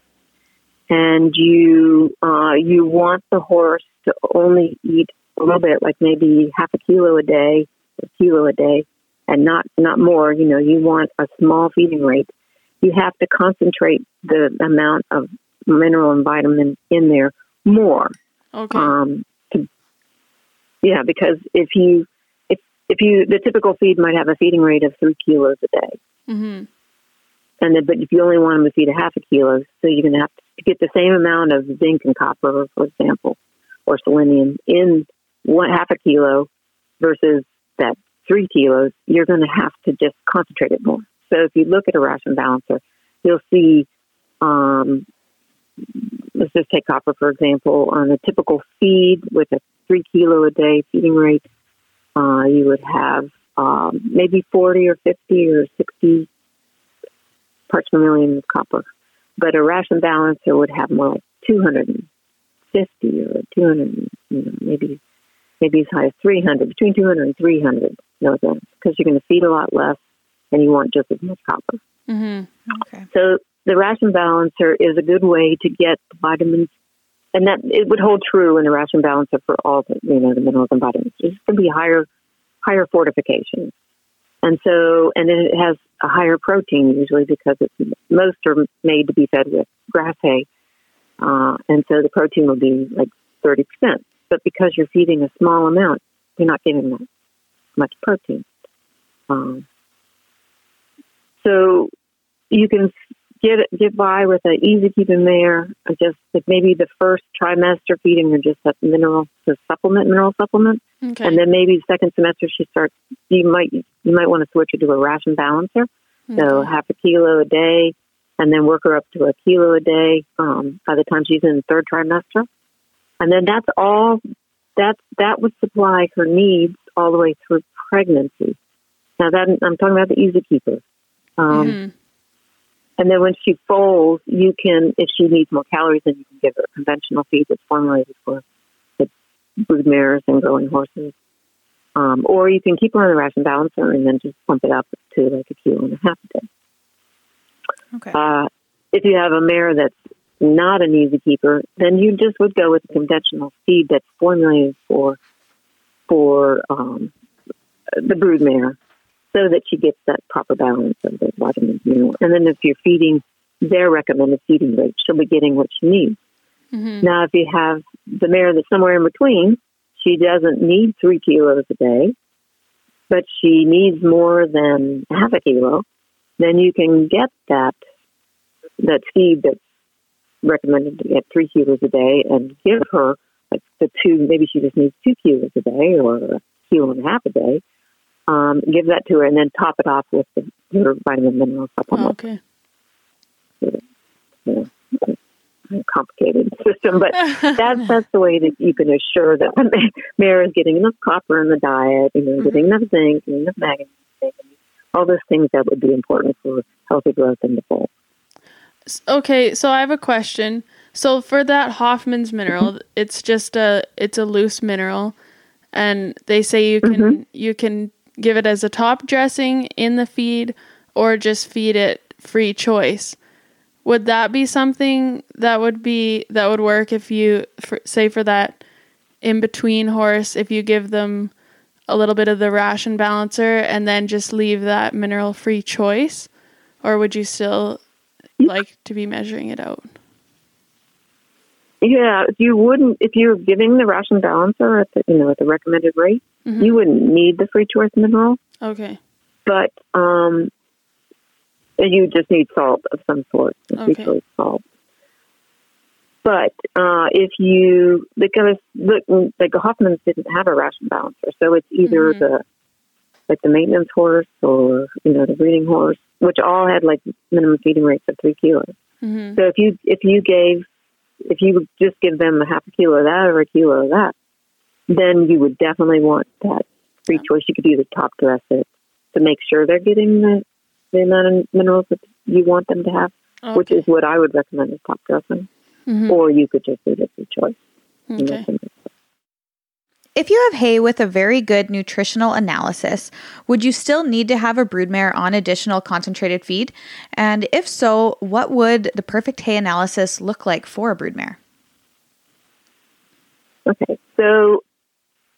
and you uh, you want the horse to only eat a little bit, like maybe half a kilo a day, a kilo a day, and not not more. You know, you want a small feeding rate. You have to concentrate the amount of mineral and vitamin in there more. Okay. Um, to, yeah, because if you if if you the typical feed might have a feeding rate of three kilos a day, mhm. And then but if you only want them to feed a half a kilo, so you're going to have to get the same amount of zinc and copper, for example, or selenium in one half a kilo versus that three kilos. You're going to have to just concentrate it more. So if you look at a ration balancer, you'll see. Um, let's just take copper for example. On a typical feed with a three kilo a day feeding rate, uh, you would have um, maybe forty or fifty or sixty parts per million of copper. But a ration balancer would have more like 250 or 200, you know, maybe maybe as high as 300, between 200 and 300 milligrams, because you're going to feed a lot less and you want just as much copper. Mhm. Okay. So the ration balancer is a good way to get the vitamins, and that it would hold true in the ration balancer for all the you know the minerals and vitamins. It's going to be higher higher fortification, and so and then it has a higher protein usually because it's most are made to be fed with grass hay, uh, and so the protein will be like thirty percent. But because you're feeding a small amount, you're not getting that much protein. Um, so you can get get by with an easy keeping mare. uh, Just like maybe the first trimester feeding her just that mineral, the supplement, mineral supplement, Okay. and then maybe the second semester she starts. You might you might want to switch her to a ration balancer, so half a kilo a day, and then work her up to a kilo a day um, by the time she's in the third trimester, and then that's all. That that would supply her needs all the way through pregnancy. Now that I'm talking about the easy keeper. Um, Mhm. And then when she foals, you can, if she needs more calories, then you can give her a conventional feed that's formulated for the brood mares and growing horses. Um, or you can keep her on the ration balancer and then just pump it up to like a kilo and a half a day. Okay. Uh, if you have a mare that's not an easy keeper, then you just would go with a conventional feed that's formulated for for um, the brood mare. So that she gets that proper balance of the vitamins, mineral. And then if you're feeding their recommended feeding rate, she'll be getting what she needs. Mm-hmm. Now, if you have the mare that's somewhere in between, she doesn't need three kilos a day, but she needs more than half a kilo. Then you can get that that feed that's recommended to get three kilos a day and give her like the two. Maybe she just needs two kilos a day or a kilo and a half a day. Um, give that to her and then top it off with the, your vitamin mineral supplement Okay. know, a complicated system, but that's that's the way that you can assure that the mare is getting enough copper in the diet, and you know, getting mm-hmm. enough zinc, getting enough magnesium, all those things that would be important for healthy growth in the foal. Okay, so I have a question. So for that Hoffman's mineral, mm-hmm. it's just a it's a loose mineral and they say you can mm-hmm. you can give it as a top dressing in the feed or just feed it free choice. Would that be something that would be that would work if you for, say for that in between horse if you give them a little bit of the ration balancer and then just leave that mineral free choice or would you still like to be measuring it out? Yeah, you wouldn't if you're giving the ration balancer at the you know at the recommended rate, you wouldn't need the free choice mineral, Okay. but um, you just need salt of some sort, the free Okay. choice salt. But uh, if you because look, like Hoffman's didn't have a ration balancer, so it's either Mhm. the like the maintenance horse or you know the breeding horse, which all had like minimum feeding rates of three kilos. hmm So if you if you gave if you would just give them a half a kilo of that or a kilo of that, then you would definitely want that free choice. You could either top dress it to make sure they're getting the, the amount of minerals that you want them to have, which is what I would recommend is top dressing, Mhm. or you could just do it free choice. Okay. If you have hay with a very good nutritional analysis, would you still need to have a broodmare on additional concentrated feed? And if so, what would the perfect hay analysis look like for a broodmare? Okay, so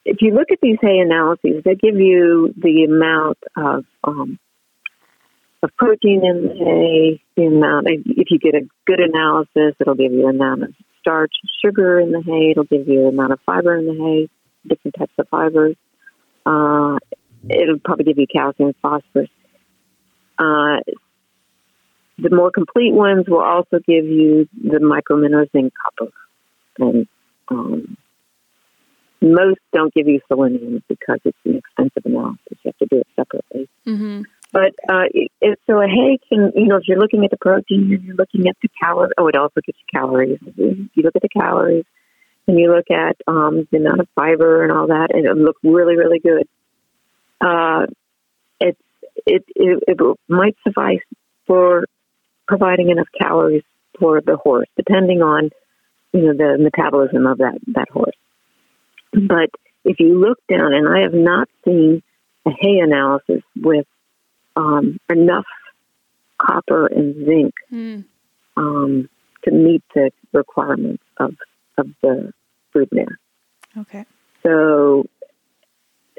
if you look at these hay analyses, they give you the amount of um, of protein in the hay, the amount. If you get a good analysis, it'll give you the amount of starch, sugar in the hay. It'll give you the amount of fiber in the hay, different types of fibers. Uh, it'll probably give you calcium, and phosphorus. Uh, the more complete ones will also give you the microminerals zinc, copper, and um, most don't give you selenium because it's an expensive analysis. You have to do it separately. Mhm. But uh, it, it, so a hay can, you know, if you're looking at the protein and you're looking at the calories, oh, it also gives you calories. If you look at the calories and you look at um, the amount of fiber and all that, and it'll look really, really good. Uh, it's it, it it might suffice for providing enough calories for the horse, depending on you know the metabolism of that that horse. But if you look down, and I have not seen a hay analysis with um, enough copper and zinc Mm. um, to meet the requirements of of the food broodmare. Okay. So,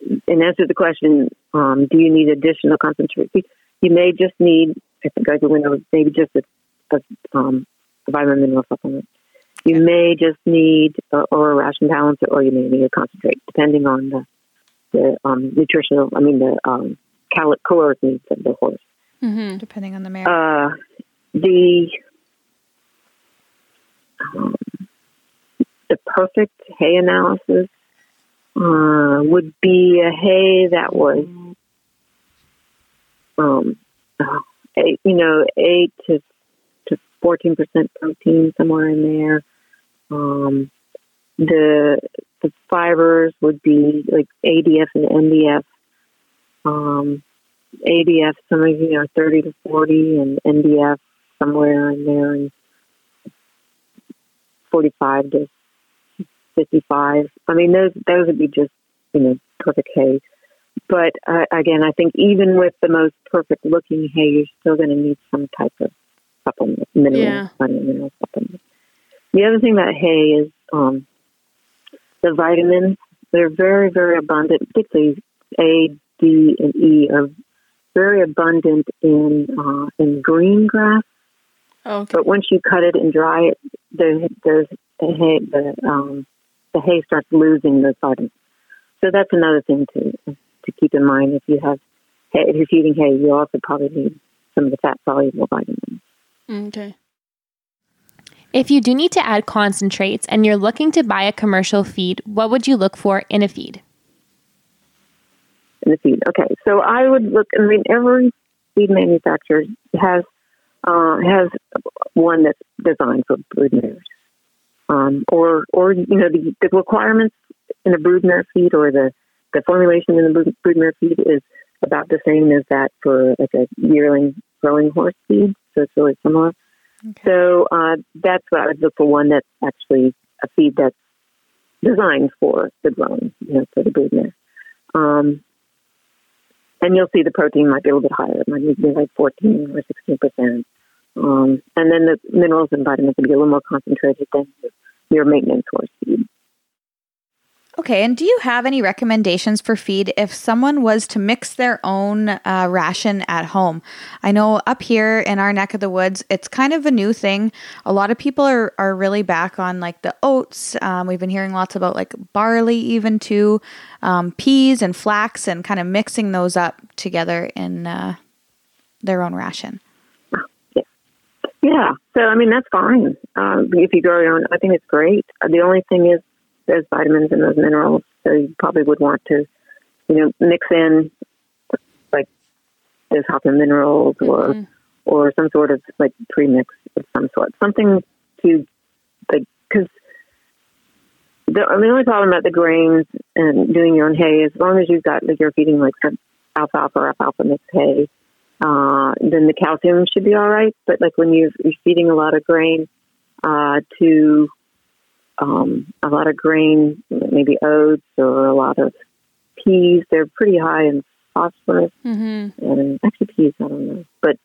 in answer to the question, um, do you need additional concentration? You may just need, I think I went over, maybe just a, a, um, a vitamin mineral supplement. You may just need, uh, or a ration balancer, or you may need a concentrate, depending on the the um, nutritional, I mean, the um, cal- caloric needs of the horse. Mhm. Depending on the mare. Uh, the um, the perfect hay analysis uh, would be a hay that was, um, uh, eight, you know, eight to to fourteen percent protein somewhere in there. Um, the the fibers would be like ADF and NDF. Um, ADF of you know thirty to forty, and NDF somewhere in there, and forty-five to fifty-five. I mean, those those would be just you know perfect hay. But uh, again, I think even with the most perfect looking hay, you're still going to need some type of supplement, mineral, Yeah. mineral supplement. The other thing about hay is um, the vitamins. They're very, very abundant, particularly A, D, and E are very abundant in uh, in green grass. Okay. But once you cut it and dry it, the the the hay the um, the hay starts losing those vitamins. So that's another thing to to keep in mind if you have hay, if you're feeding hay, you also probably need some of the fat soluble vitamins. Okay. If you do need to add concentrates and you're looking to buy a commercial feed, what would you look for in a feed? in the feed. Okay, so I would look. I mean, every feed manufacturer has uh, has one that's designed for broodmares, um, or or you know the, the requirements in a brood broodmare feed or the the formulation in the brood- broodmare feed is about the same as that for like a yearling growing horse feed. So it's really similar. So uh, that's what I would look for one that's actually a feed that's designed for the growing, you know, for the broodmare. Um, and you'll see the protein might be a little bit higher. It might be like 14 or 16 percent. Um, and then the minerals and vitamins will be a little more concentrated than your maintenance horse feed. Okay, and do you have any recommendations for feed if someone was to mix their own uh, ration at home? I know up here in our neck of the woods, it's kind of a new thing. A lot of people are, are really back on like the oats. Um, we've been hearing lots about like barley, even too, um, peas and flax, and kind of mixing those up together in uh, their own ration. Yeah, so I mean that's fine. Um, if you grow your own, I think it's great. Uh, The only thing is there's vitamins and those minerals, so you probably would want to, you know, mix in like those Hopper minerals or or some sort of like premix of some sort, something to like because the, the only problem about the grains and doing your own hay, as long as you've got like you're feeding like some alfalfa or alfalfa mixed hay, uh, then the calcium should be all right. But like when you're, you're feeding a lot of grain uh, to um, a lot of grain, maybe oats or a lot of peas, they're pretty high in phosphorus Mm-hmm. and actually peas, I don't know, but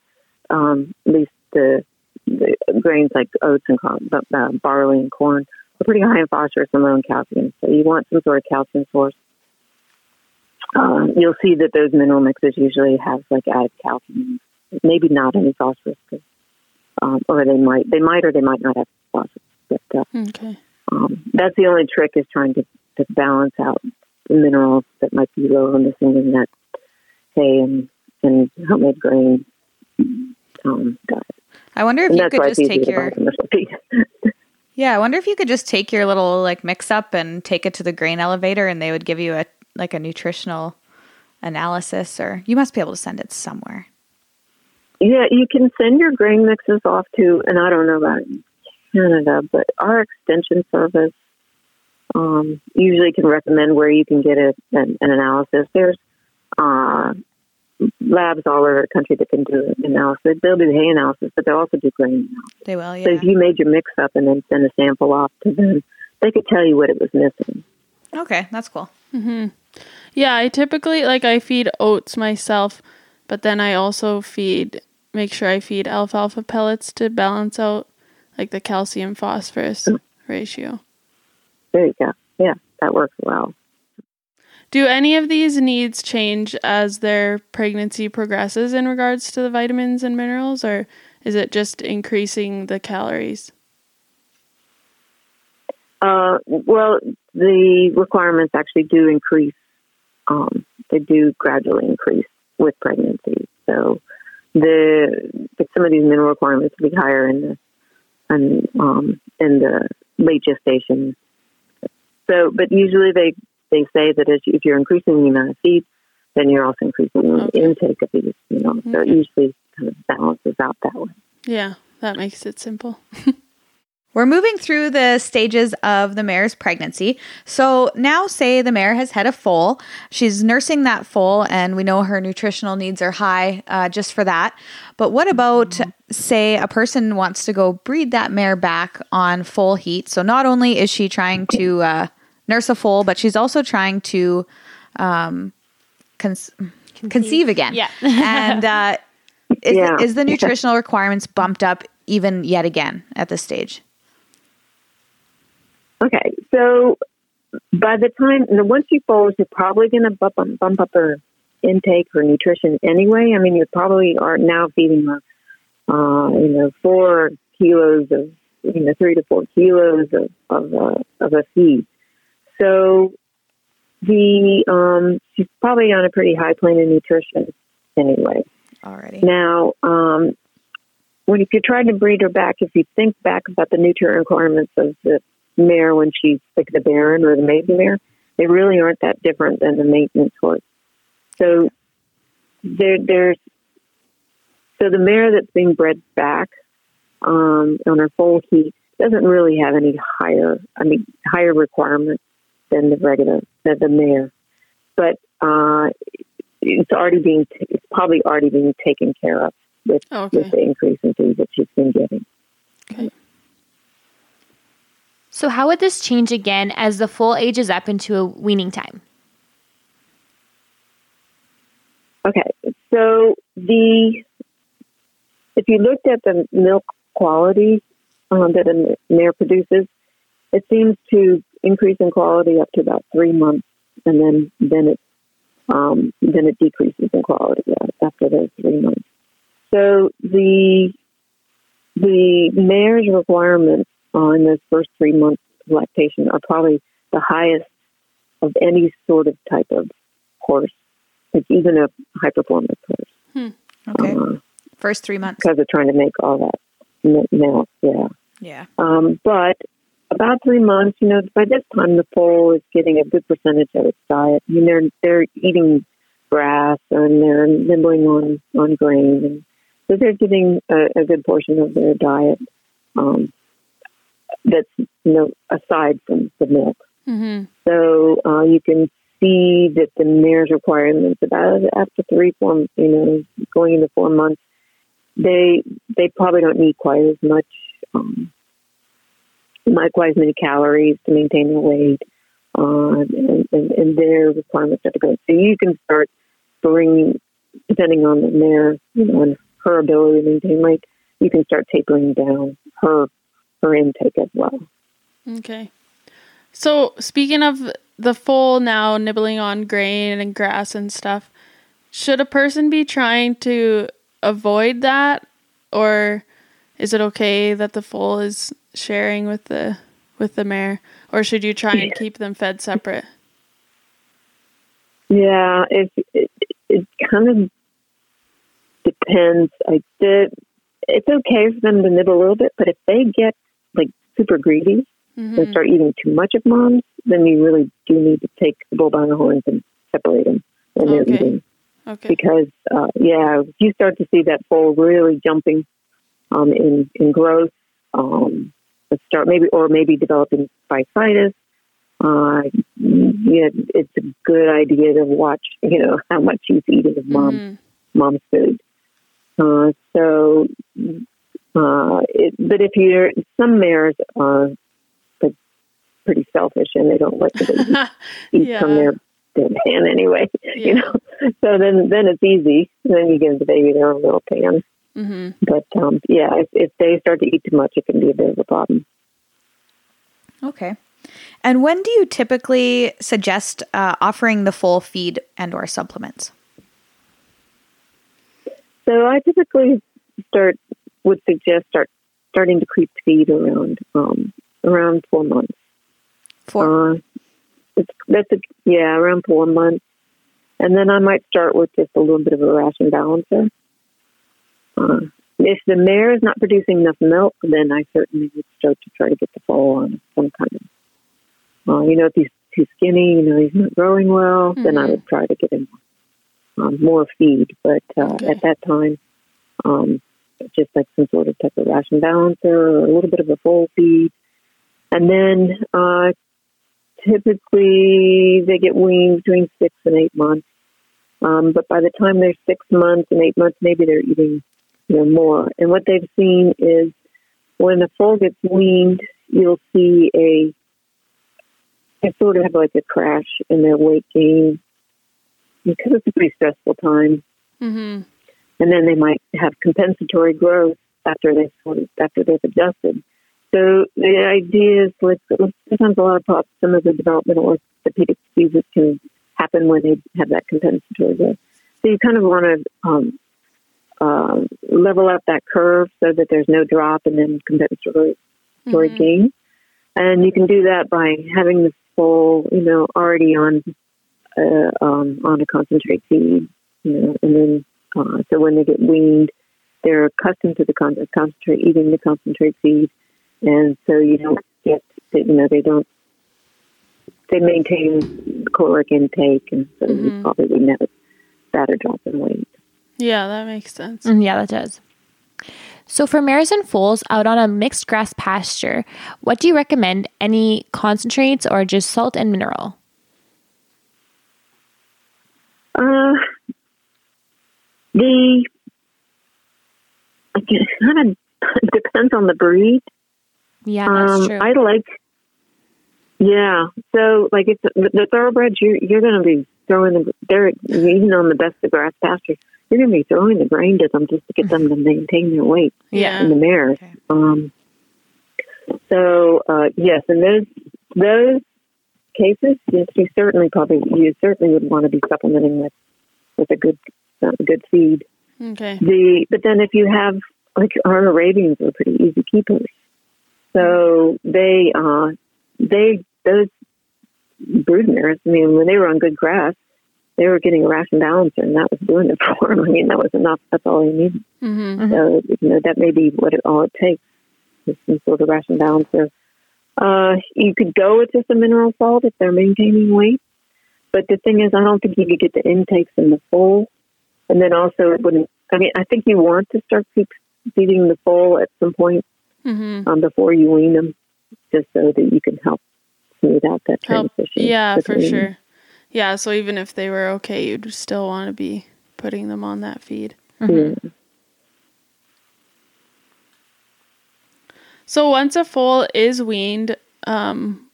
um, at least the, the grains like oats and corn, but, uh, barley and corn are pretty high in phosphorus and low in calcium. So you want some sort of calcium source. Um, you'll see that those mineral mixes usually have like added calcium, maybe not any phosphorus, um, or they might, they might or they might not have phosphorus. But uh, Okay. Um, that's the only trick is trying to, to balance out the minerals that might be low or missing in that hay and, and homemade grain um, diet. I wonder if And you could just take your buy commercial feed. yeah. I wonder if you could just take your little like mix up and take it to the grain elevator, and they would give you a like a nutritional analysis, or you must be able to send it somewhere. yeah, you can send your grain mixes off to, and I don't know about Canada, but our extension service um, usually can recommend where you can get a, an, an analysis. There's uh, labs all over the country that can do an analysis. They'll do hay analysis, but they'll also do grain analysis. They will, So yeah. if you made your mix up and then send a sample off to them, they could tell you what it was missing. Okay, that's cool. Yeah, I typically like I feed oats myself, but then I also feed make sure I feed alfalfa pellets to balance out like the calcium phosphorus ratio. There you go. Yeah, that works well. Do any of these needs change as their pregnancy progresses in regards to the vitamins and minerals or is it just increasing the calories? Uh, well, the requirements actually do increase. Um, they do gradually increase with pregnancy. So the some of these mineral requirements will be higher in the and um, in the late gestation. So, but usually they they say that as you, if you're increasing the amount of feed, then you're also increasing the Okay. intake of these. You know, so it usually kind of balances out that way. Yeah, that makes it simple. We're moving through the stages of the mare's pregnancy. So now, say the mare has had a foal. She's nursing that foal, and we know her nutritional needs are high uh, just for that. But what about, say, a person wants to go breed that mare back on foal heat? So not only is she trying to uh, nurse a foal, but she's also trying to um, con- conceive. again. Yeah. and uh, is, Yeah. is the nutritional requirements bumped up even yet again at this stage? Okay, so by the time once you fold, you're probably going to bump, up- bump up her intake or nutrition anyway. I mean, you probably are now feeding her, uh, you know, four kilos of, you know, three to four kilos of of, uh, of a feed. So the um, she's probably on a pretty high plane of nutrition anyway. Already. Now, um, when if you're trying to breed her back, if you think back about the nutrient requirements of the mare when she's like the barren or the maiden mare, they really aren't that different than the maintenance horse. So there, there's so the mare that's being bred back um, on her foal heat doesn't really have any higher, I mean, higher requirements than the regular, than the mare. But uh, it's already being, t- it's probably already being taken care of with, Okay. with the increase in feed that she's been getting. Okay. So, how would this change again as the foal ages up into a weaning time? Okay, so the if you looked at the milk quality um, that a mare produces, it seems to increase in quality up to about three months, and then then it um, then it decreases in quality after those three months. So the the mare's requirements on those first three months of lactation are probably the highest of any sort of type of horse. It's even a high performance horse Okay. uh, First three months. because they're trying to make all that milk. Yeah. Yeah. Um, but about three months, you know, by this time the foal is getting a good percentage of its diet. I mean, they're they're eating grass and they're nibbling on on grain, and so they're getting a, a good portion of their diet. Um, that's you know aside from the milk. Mm-hmm. So uh, you can see that the mare's requirements about after three, four, you know, going into four months, they they probably don't need quite as much, um, not quite as many calories to maintain their weight, uh, and, and, and their requirements are good. So you can start bringing, depending on the mare, you know, and her ability to maintain weight, you can start tapering down her her intake as well. Okay. So speaking of the foal now nibbling on grain and grass and stuff, should a person be trying to avoid that, or is it okay that the foal is sharing with the with the mare, or should you try and keep them fed separate? Yeah, it it, it kind of depends. I did. It's okay for them to nibble a little bit, but if they get super greedy and Mhm. start eating too much of mom's, then you really do need to take the bull by the horns and separate them when they're Okay. eating. Okay. Because uh, yeah, you start to see that foal really jumping um, in in growth, um, start maybe or maybe developing physitis. Uh, yeah, it's a good idea to watch. You know how much he's eating of mom Mhm. mom's food. Uh, so, uh, it, but if you're some mares are like, pretty selfish and they don't let the baby eat from their their pan anyway. Yeah. You know, so then then it's easy. Then you give the baby their own little pan. hmm But um, yeah, if, if they start to eat too much, it can be a bit of a problem. Okay. And when do you typically suggest uh, offering the foal feed and or supplements? So I typically start would suggest start starting to creep feed around um, around four months. Four. Uh, it's that's a, yeah around four months, and then I might start with just a little bit of a ration balancer. Uh, if the mare is not producing enough milk, then I certainly would start to try to get the foal on some kind of. Uh, you know, if he's too skinny, you know, he's not growing well, then I Mhm. would try to get him um, more feed. But uh, Okay. at that time, um, just like some sort of type of ration balancer or a little bit of a foal feed. And then uh, typically they get weaned between six and eight months. Um, but by the time they're six months and eight months, maybe they're eating you know, more. And what they've seen is when a foal gets weaned, you'll see a they sort of have like a crash in their weight gain because it's a pretty stressful time hmm and then they might have compensatory growth after they sort of after they've adjusted. So the idea is like sometimes a lot of pop, some of the developmental orthopedic diseases can happen when they have that compensatory growth. so you kind of want to um, uh, level up that curve so that there's no drop and then compensatory Mhm. gain. And you can do that by having the foal, you know, already on uh, um, on a concentrate feed, you know, and then uh, so when they get weaned, they're accustomed to the con- concentrate, eating the concentrate feed, and so you don't get, you know, they don't. They maintain caloric intake, and so you Mhm. probably wouldn't have a better drop in weight. Yeah, that makes sense. Mm, yeah, that does. So for mares and foals out on a mixed grass pasture, what do you recommend? Any concentrates or just salt and mineral? Uh, the it kind of depends on the breed. Yeah, that's Um, true. I like, yeah. So, like, if the, thoroughbreds, you're you're going to be throwing the they're even on the best of grass pastures. You're going to be throwing the grain to them just to get them to maintain their weight. Yeah. And the mare. Okay. Um, so uh, yes, in those those cases, yes, you certainly probably you certainly would want to be supplementing with with a good uh, good feed. Okay. The but then if you have like our Arabians are pretty easy keepers, so they uh they those broodmares. I mean, when they were on good grass, they were getting a ration balancer, and that was doing it for them. I mean, that was enough. That's all you need. Mm-hmm. So you know that may be what it, all it takes is some sort of ration balancer. Uh, you could go with just a mineral salt if they're maintaining weight, but the thing is, I don't think you could get the intakes in the foal, and then also it wouldn't. I mean, I think you want to start feed, feeding the foal at some point Mm-hmm. um, before you wean them, just so that you can help smooth out that Help. transition. Yeah, for between- sure. Yeah, so even if they were okay, you'd still want to be putting them on that feed. Yeah. So once a foal is weaned, um,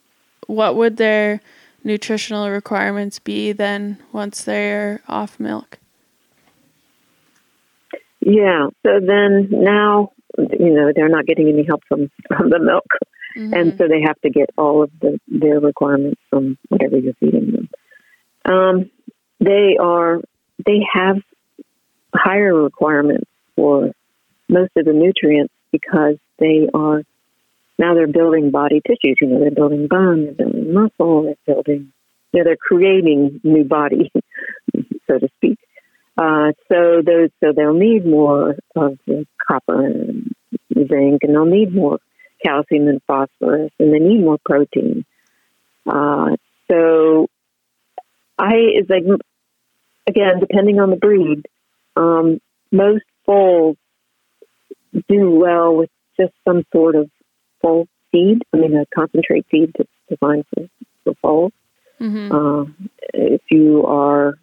what would their nutritional requirements be then once they're off milk? Yeah. So then now, you know, they're not getting any help from, from the milk. And so they have to get all of the, their requirements from whatever you're feeding them. Um, they are, they have higher requirements for most of the nutrients because they are, now they're building body tissues. You know, they're building bone, they're building muscle, they're building, you know, they're creating new body, so to speak. Uh, so those, so they'll need more of the copper and zinc, and they'll need more calcium and phosphorus, and they need more protein. Uh, so I is like again, depending on the breed, um, most foals do well with just some sort of foal feed. I mean, a concentrate feed that's designed for, for foals. Mm-hmm. Uh, if you are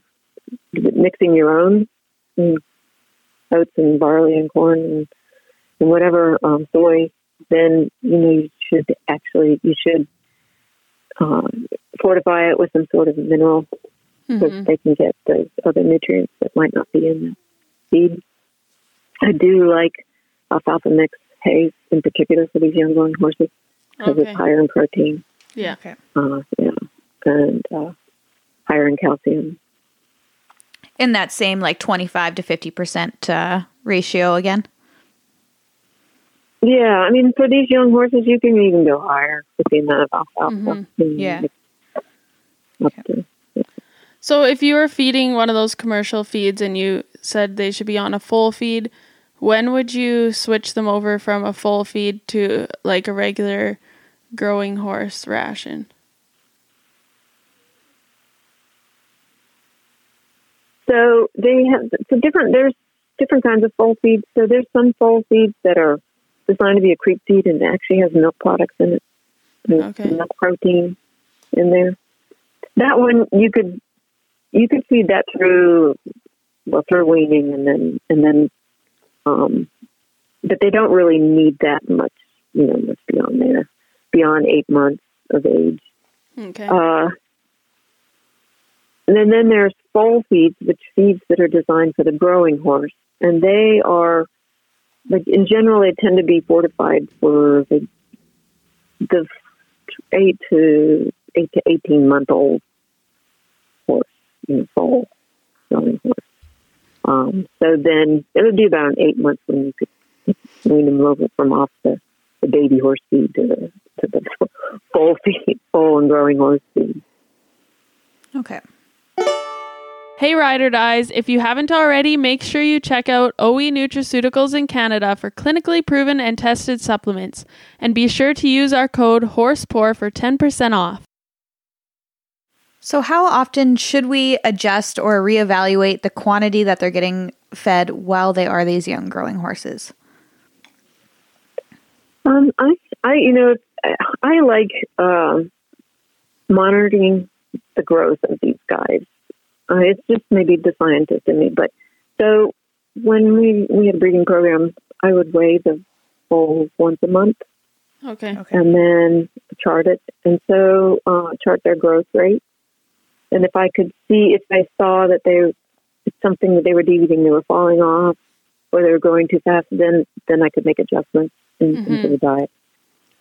mixing your own mm, oats and barley and corn and, and whatever um, soy, then you know you should actually you should uh, fortify it with some sort of mineral so Mm-hmm. that they can get those other nutrients that might not be in the feed. I do like alfalfa mix hay in particular for these young growing horses because Okay. it's higher in protein. Yeah. Okay. Uh, yeah, and uh, higher in calcium. In that same like 25 to 50% uh, ratio again. Yeah, I mean, for these young horses, you can even go higher with the amount of alfalfa. Mhm. Mm, Yeah. Up to, So if you were feeding one of those commercial feeds and you said they should be on a foal feed, when would you switch them over from a foal feed to like a regular growing horse ration? So they have so different. There's different kinds of foal feeds. So there's some foal feeds that are designed to be a creep feed and actually has milk products in it. There's Okay. Milk protein in there. That one you could you could feed that through well through weaning and then and then um but they don't really need that much you know much beyond there beyond eight months of age. Okay. Uh, and then, then there's foal feeds, which feeds that are designed for the growing horse, and they are, like in general, they tend to be fortified for the the eight to eight to eighteen month old horse, you know, foal growing horse. Um, so then it would be about an eight months when you could wean them over from off the, the baby horse feed to the, to the feed, full and growing horse feed. Okay. Hey, Rider or Dies, if you haven't already, make sure you check out OE Nutraceuticals in Canada for clinically proven and tested supplements. And be sure to use our code HORSEPOUR for 10% off. So, how often should we adjust or reevaluate the quantity that they're getting fed while they are these young growing horses? Um, I, I, you know, I, I like uh, monitoring the growth of these guys. Uh, it's just maybe the scientist in me, but so when we we had breeding programs, I would weigh the foals once a month Okay. and then chart it, and so uh, chart their growth rate. And if I could see, if I saw that they it's something that they were deviating, they were falling off, or they were growing too fast, then then I could make adjustments in, Mhm. into the diet.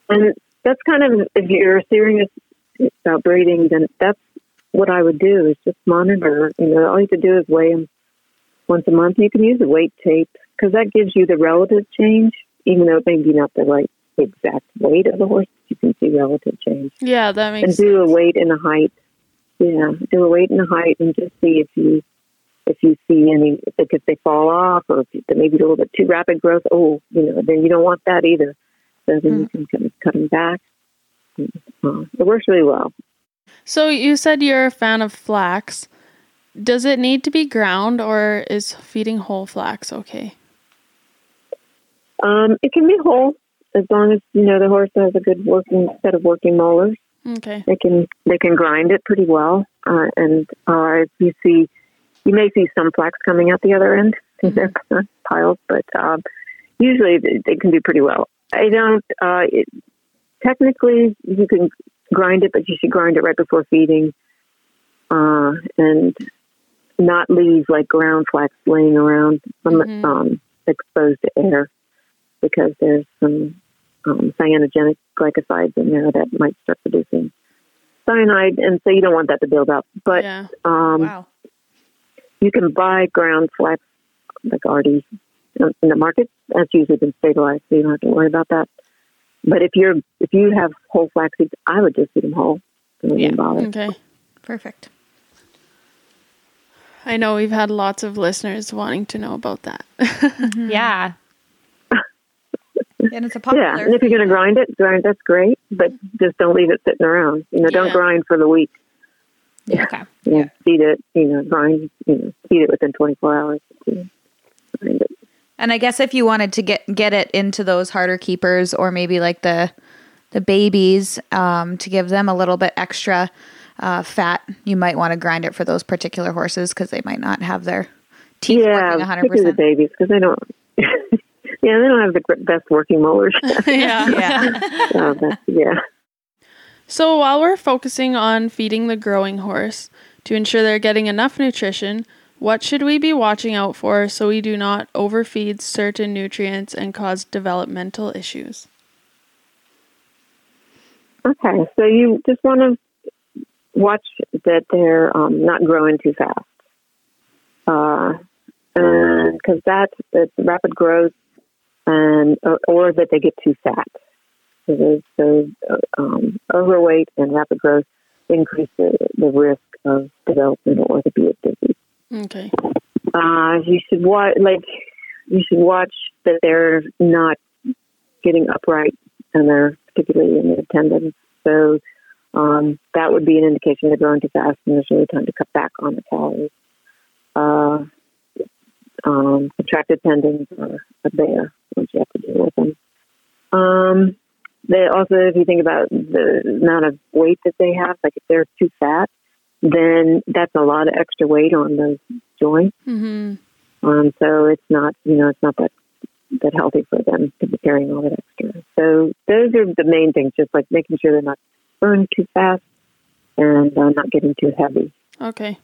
And that's kind of if you're serious about breeding, then that's what I would do is just monitor. You know, all you have to do is weigh them once a month. You can use a weight tape because that gives you the relative change, even though it may be not the right exact weight of the horse. You can see relative change Yeah, that makes. and do a weight and a height. Yeah, do a weight and a height, and just see if you if you see any if, if they fall off or if they maybe a little bit too rapid growth. Oh, you know, then you don't want that either. So then you can kind of cut them back. Uh, it works really well. So you said you're a fan of flax. Does it need to be ground or is feeding whole flax okay? Um, it can be whole as long as you know the horse has a good working set of working molars. Okay. They can they can grind it pretty well, uh, and uh, you see, you may see some flax coming out the other end in their piles, but um, usually they, they can do pretty well. I don't. Uh, it, technically, you can grind it, but you should grind it right before feeding, uh, and not leave like ground flax laying around Mhm. um, exposed to air, because there's some um, cyanogenic glycosides in there that might start producing cyanide, and so you don't want that to build up. But yeah. um, wow. you can buy ground flax like already in the market. That's usually been stabilized, so you don't have to worry about that. But if you're if you have whole flax seeds, I would just feed them whole. Yeah. bother. Okay. Perfect. I know we've had lots of listeners wanting to know about that. Mm-hmm. Yeah. And it's a popular. Yeah, and if you're going to grind it, grind that's great, but just don't leave it sitting around. You know, don't Yeah. grind for the week. Okay. You know, feed it. You know, grind. You know, feed it within 24 hours. You know, grind it. And I guess if you wanted to get get it into those harder keepers or maybe like the the babies um, to give them a little bit extra uh, fat, you might want to grind it for those particular horses because they might not have their teeth yeah, working 100%. particularly the babies because they don't. yeah, they don't have the best working molars. yeah. yeah. that's, yeah. So while we're focusing on feeding the growing horse to ensure they're getting enough nutrition, what should we be watching out for so we do not overfeed certain nutrients and cause developmental issues? Okay, so you just want to watch that they're um, not growing too fast, because that the rapid growth, and or, or that they get too fat. So uh, um, overweight and rapid growth increase the, the risk of developmental orthopedic disease. Okay. Uh, you should watch, like, you should watch that they're not getting upright and they're particularly in their tendons. So um, that would be an indication they're growing too fast and there's really time to cut back on the calories. Uh, um, contracted tendons are bear once you have to deal with them. Um, they also, if you think about the amount of weight that they have, like if they're too fat, then that's a lot of extra weight on those joints. Mm-hmm. Um, so it's not, you know, it's not that that healthy for them to be carrying all that extra. So those are the main things, just like making sure they're not growing too fast and uh, not getting too heavy. Okay.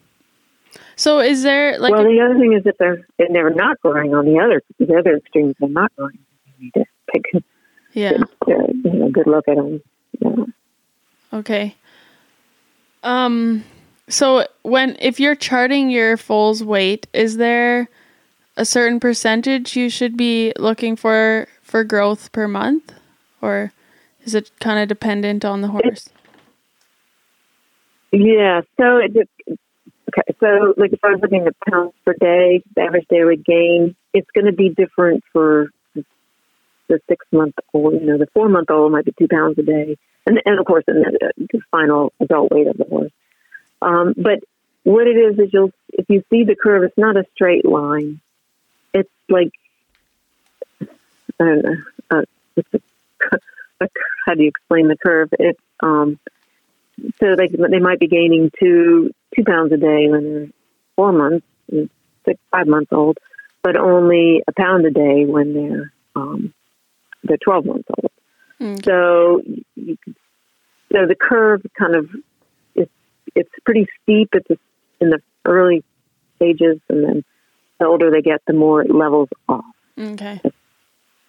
So is there like well, the other thing is if they're if they're not growing on the other the other extremes, they're not growing. You need to take a yeah. good, you know, good look at them. Yeah. Okay. Um so when if you're charting your foal's weight, is there a certain percentage you should be looking for for growth per month, or is it kind of dependent on the horse? Yeah. So it okay. So like if I was looking at pounds per day, the average daily gain, it's going to be different for the- six month old. You know, the four month old might be two pounds a day, and and of course, the, uh, the final adult weight of the horse. Um, but what it is is you'll if you see the curve, it's not a straight line. It's like I don't know. Uh, it's a, a, how do you explain the curve? It's um, so like they might be gaining two two pounds a day when they're four months, six five months old, but only a pound a day when they're um, they're twelve months old. Mm. So you, so the curve kind of it's pretty steep. It's in the early stages, and then the older they get, the more it levels off. Okay.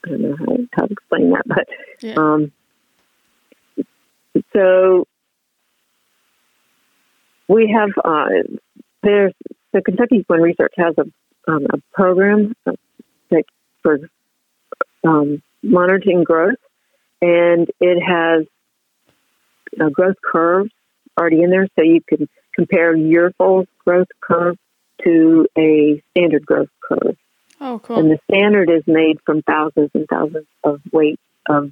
I don't know how, how to explain that, but Yeah. um, so we have uh, there's the Kentucky Equine Research has a um, a program that for um, monitoring growth, and it has uh, growth curves already in there, so you can compare your foal's growth curve to a standard growth curve Oh, cool. and the standard is made from thousands and thousands of weight of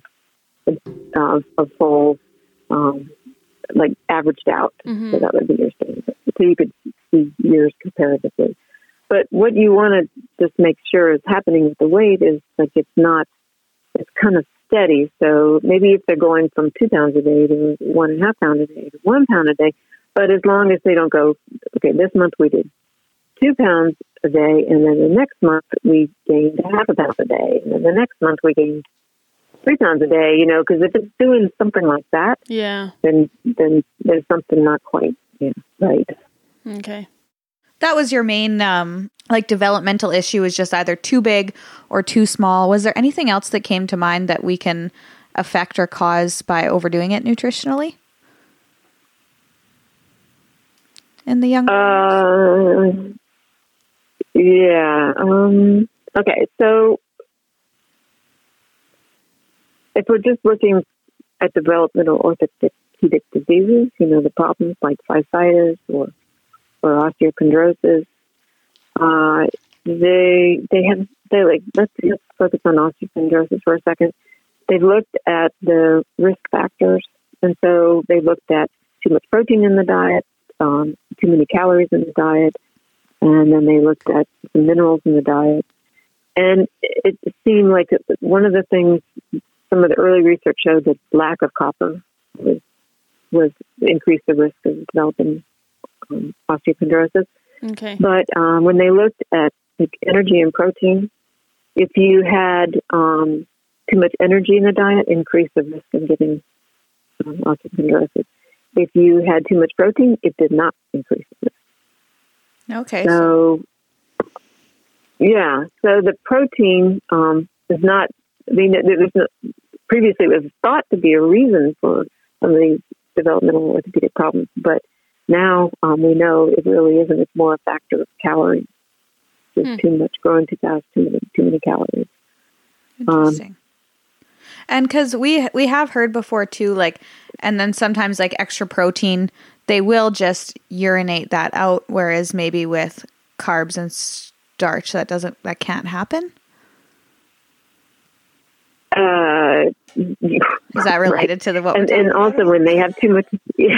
of, of foals, um, like averaged out. Mhm. So that would be your standard. So you could see years comparatively. But what you want to just make sure is happening with the weight is like it's not. It's kind of steady. So maybe if they're going from two pounds a day to one and a half pound a day to one pound a day, but as long as they don't go, okay, this month we did two pounds a day, and then the next month we gained half a pound a day, and then the next month we gained three pounds a day. You know, because if it's doing something like that, Yeah. then then there's something not quite yeah, right. Okay. That was your main um like developmental issue is just either too big or too small. Was there anything else that came to mind that we can affect or cause by overdoing it nutritionally? In the young Uh, yeah. Um, okay. So if we're just looking at developmental orthopedic diseases, you know, the problems like physitis or or osteochondrosis, uh, they they have they like let's, focus on osteochondrosis for a second. They've looked at the risk factors, and so they looked at too much protein in the diet, um, too many calories in the diet, and then they looked at the minerals in the diet. And it, it seemed like one of the things, some of the early research showed that lack of copper was, was increased the risk of developing um, osteochondrosis. Okay. But um, when they looked at like, energy and protein, if you had um, too much energy in the diet, increased the risk of getting um. If you had too much protein, it did not increase the risk. Okay. So, yeah. So the protein um, is not. I mean, there was no, previously it was thought to be a reason for some of these developmental orthopedic problems, but now um, we know it really isn't. It's more a factor of calories. There's Hmm. too much growing too fast, too many, too many calories. Interesting. and because we we have heard before too, like, and then sometimes like extra protein, they will just urinate that out. Whereas maybe with carbs and starch, that doesn't that can't happen. Uh, Is that related to the what? and, and also when they have too much, yeah,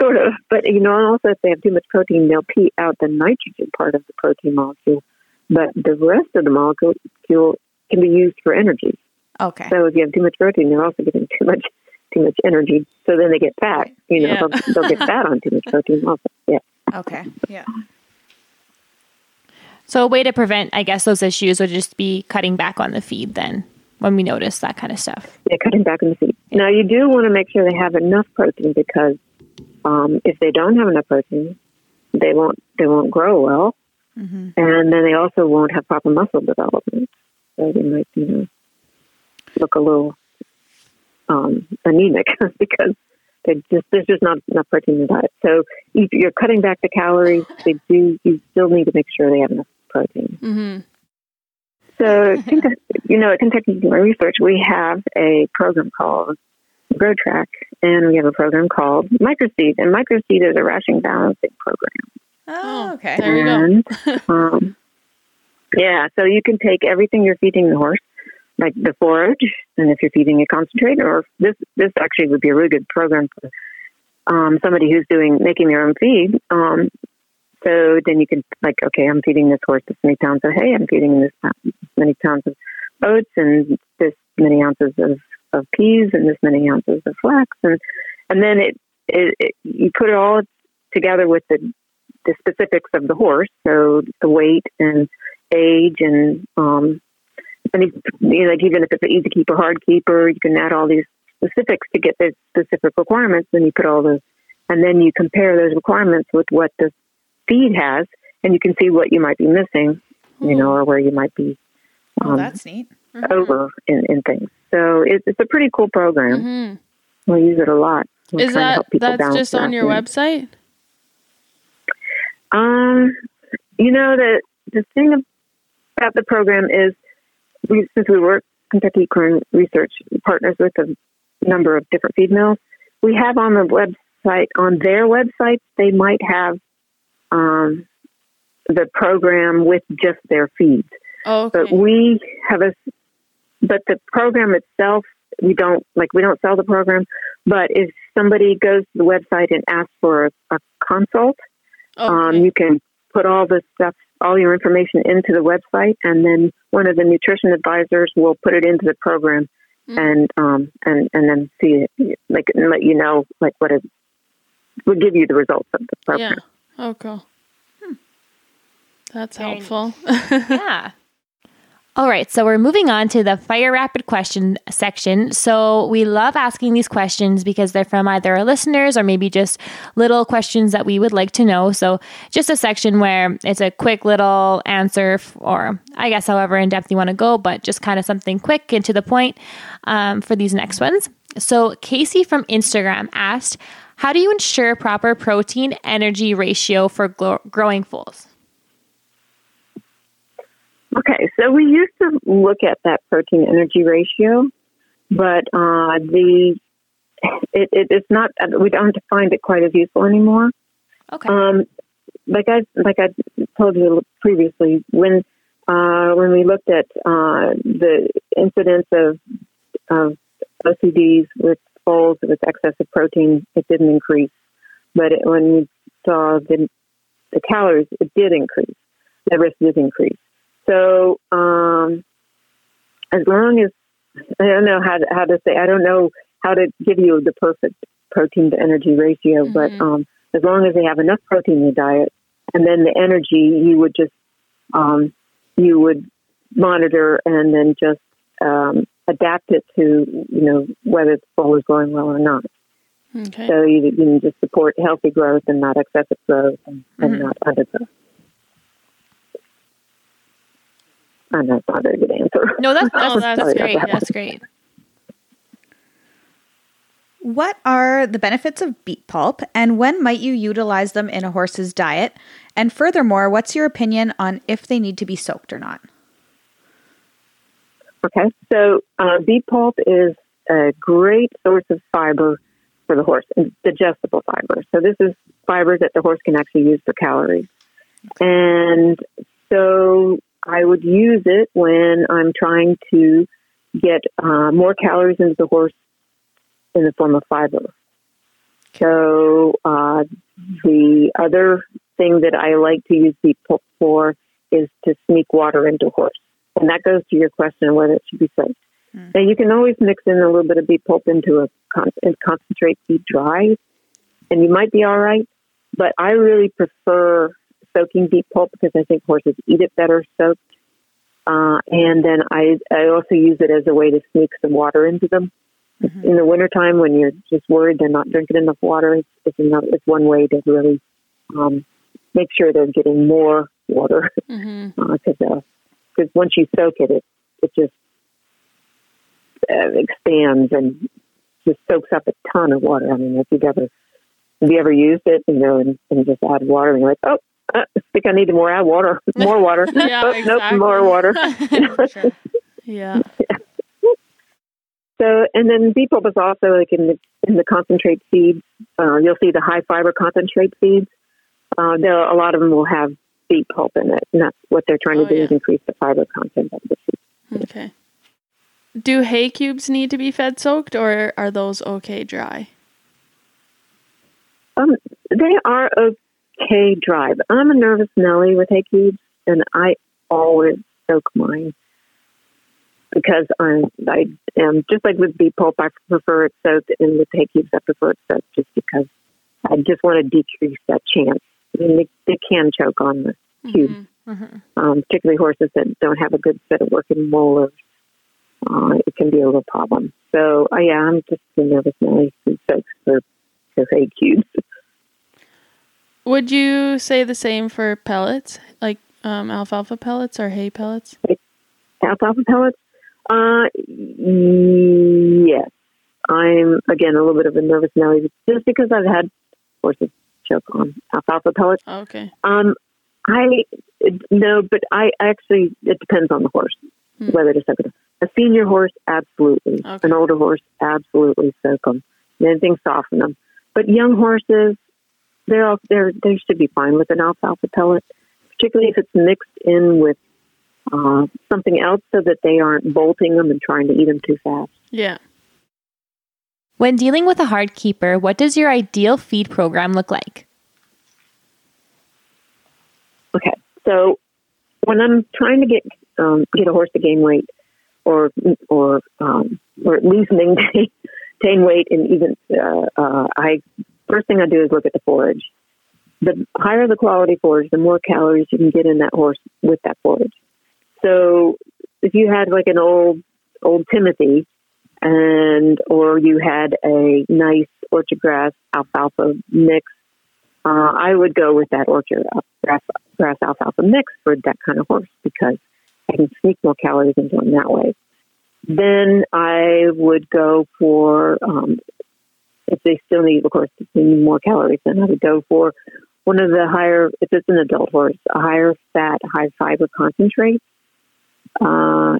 sort of. But you know, and also if they have too much protein, they'll pee out the nitrogen part of the protein molecule, but the rest of the molecule can be used for energy. okay, So if you have too much protein, they're also getting too much too much energy. So then they get fat. You know, Yeah. they'll, they'll get fat on too much protein also. Yeah. okay, yeah. So a way to prevent, I guess, those issues would just be cutting back on the feed then when we notice that kind of stuff. Yeah, cutting back on the feed. Now you do want to make sure they have enough protein because um, if they don't have enough protein, they won't they won't grow well, Mhm. and then they also won't have proper muscle development. So they might you know look a little um, anemic because they just there's just not enough protein in the diet. So if you're cutting back the calories, they do you still need to make sure they have enough protein. Mm-hmm. So, Kentucky- you know, at Kentucky Equine Research, we have a program called Gro-Trac, and we have a program called MicroSteed. And MicroSteed is a ration balancing program. Oh, okay. There you go. And, um, yeah, so you can take everything you're feeding the horse, like the forage, and if you're feeding a concentrate, or this this actually would be a really good program for um, somebody who's doing making their own feed. Um, so then you can like, okay, I'm feeding this horse this many pounds of hay, I'm feeding this many pounds of oats, and this many ounces of, of peas, and this many ounces of flax, and and then it, it, it you put it all together with the the specifics of the horse, so the weight and age and um and if, you know, like even if it's an easy keeper, hard keeper, you can add all these specifics to get the specific requirements. Then you put all those, and then you compare those requirements with what the feed has, and you can see what you might be missing, you know, or where you might be Oh, um, that's neat. over in, in things. So it's, it's a pretty cool program. Mhm. We use it a lot. We're Is that that's just on that your and- website? Um, you know the the thing about the program is we since we work Kentucky Equine Research partners with a number of different feed mills, we have on the website on their website they might have um, the program with just their feeds, Oh, okay. but we have a but the program itself we don't like we don't sell the program, but if somebody goes to the website and asks for a, a consult um, you can put all this stuff, all your information into the website, and then one of the nutrition advisors will put it into the program, Mm. and um, and and then see it, like and let you know like what it will give you the results of the program. yeah. Oh, cool. That's Very helpful. yeah. All right, so we're moving on to the fire rapid question section. So we love asking these questions because they're from either our listeners or maybe just little questions that we would like to know. So just a section where it's a quick little answer, f- or I guess however in depth you want to go, but just kind of something quick and to the point um, for these next ones. So Casey from Instagram asked, "How do you ensure proper protein energy ratio for glo- growing foals?" Okay, so we used to look at that protein energy ratio, but uh, the it, it, it's not we don't find it quite as useful anymore. Okay. Um, like I like I told you previously, when uh, when we looked at uh, the incidence of of OCDs with foals excess of protein, it didn't increase. But it, when we saw the the calories, it did increase. The risk did increase. So um, as long as I don't know how to, how to say I don't know how to give you the perfect protein to energy ratio, but Mhm. um, as long as they have enough protein in the diet, and then the energy you would just um, you would monitor and then just um, adapt it to you know whether the foal is growing well or not. okay. So you, you can just support healthy growth and not excessive growth and, and Mhm. not undergrowth. I know it's not a very good answer. No, that's Oh, that's, that's that's great. great. That's great. What are the benefits of beet pulp and when might you utilize them in a horse's diet? And furthermore, what's your opinion on if they need to be soaked or not? Okay, so uh, beet pulp is a great source of fiber for the horse, digestible fiber. So this is fiber that the horse can actually use for calories. And so I would use it when I'm trying to get uh, more calories into the horse in the form of fiber. So uh, the other thing that I like to use beet pulp for is to sneak water into horse. And that goes to your question of whether it should be soaked. Hmm. Now, you can always mix in a little bit of beet pulp into a con- and concentrate beet dry, and you might be all right. But I really prefer soaking beet pulp because I think horses eat it better soaked. Uh, and then I, I also use it as a way to sneak some water into them. Mhm. In the wintertime, when you're just worried they're not drinking enough water, it's, it's, it's one way to really um, make sure they're getting more water because uh, cause once you soak it, it it just uh, expands and just soaks up a ton of water. I mean, if you've ever have you ever used it you know and, and just add water and you're like, oh, I think I need more add water, more water. Yeah, oh, exactly. Nope, more water. Sure. Yeah. So, and then beet pulp is also like in the in the concentrate seeds. Uh, you'll see the high fiber concentrate seeds. Uh, there a lot of them will have beet pulp in it, and that's what they're trying Oh, to do yeah. is increase the fiber content of the seed. Okay. Do hay cubes need to be fed soaked or are those okay dry? Um, they are okay dry. But I'm a nervous Nelly with hay cubes, and I always soak mine because I'm I am just like with beet pulp. I prefer it soaked, and with hay cubes, I prefer it soaked just because I just want to decrease that chance. I mean, they, they can choke on the cube, um, particularly horses that don't have a good set of working molars. Uh, it can be a little problem. So, uh, yeah, I'm just a nervous Nelly who soaks for, for hay cubes. Would you say the same for pellets, like um, alfalfa pellets or hay pellets? alfalfa pellets? Uh, yes. I'm again a little bit of a nervous Nelly just because I've had horses choke on alfalfa pellets. Okay. Um, I no, but I actually it depends on the horse Hmm. whether to soak it. A senior horse, absolutely. Okay. An older horse, absolutely soak them. Anything soften them. But young horses, they're all, they're they should be fine with an alfalfa pellet, particularly if it's mixed in with uh, something else, so that they aren't bolting them and trying to eat them too fast. Yeah. When dealing with a hard keeper, what does your ideal feed program look like? Okay, so when I'm trying to get um, get a horse to gain weight, or or um, or at least maintain gain weight, and even uh, uh, I first thing I do is look at the forage. The higher the quality forage, the more calories you can get in that horse with that forage. So if you had like an old old Timothy, and or you had a nice orchard grass alfalfa mix uh, I would go with that orchard grass, grass alfalfa mix for that kind of horse because I can sneak more calories into them that way. Then I would go for, um, if they still need, of course, they need more calories, then I would go for one of the higher, if it's an adult horse, a higher fat, high fiber concentrate. Uh,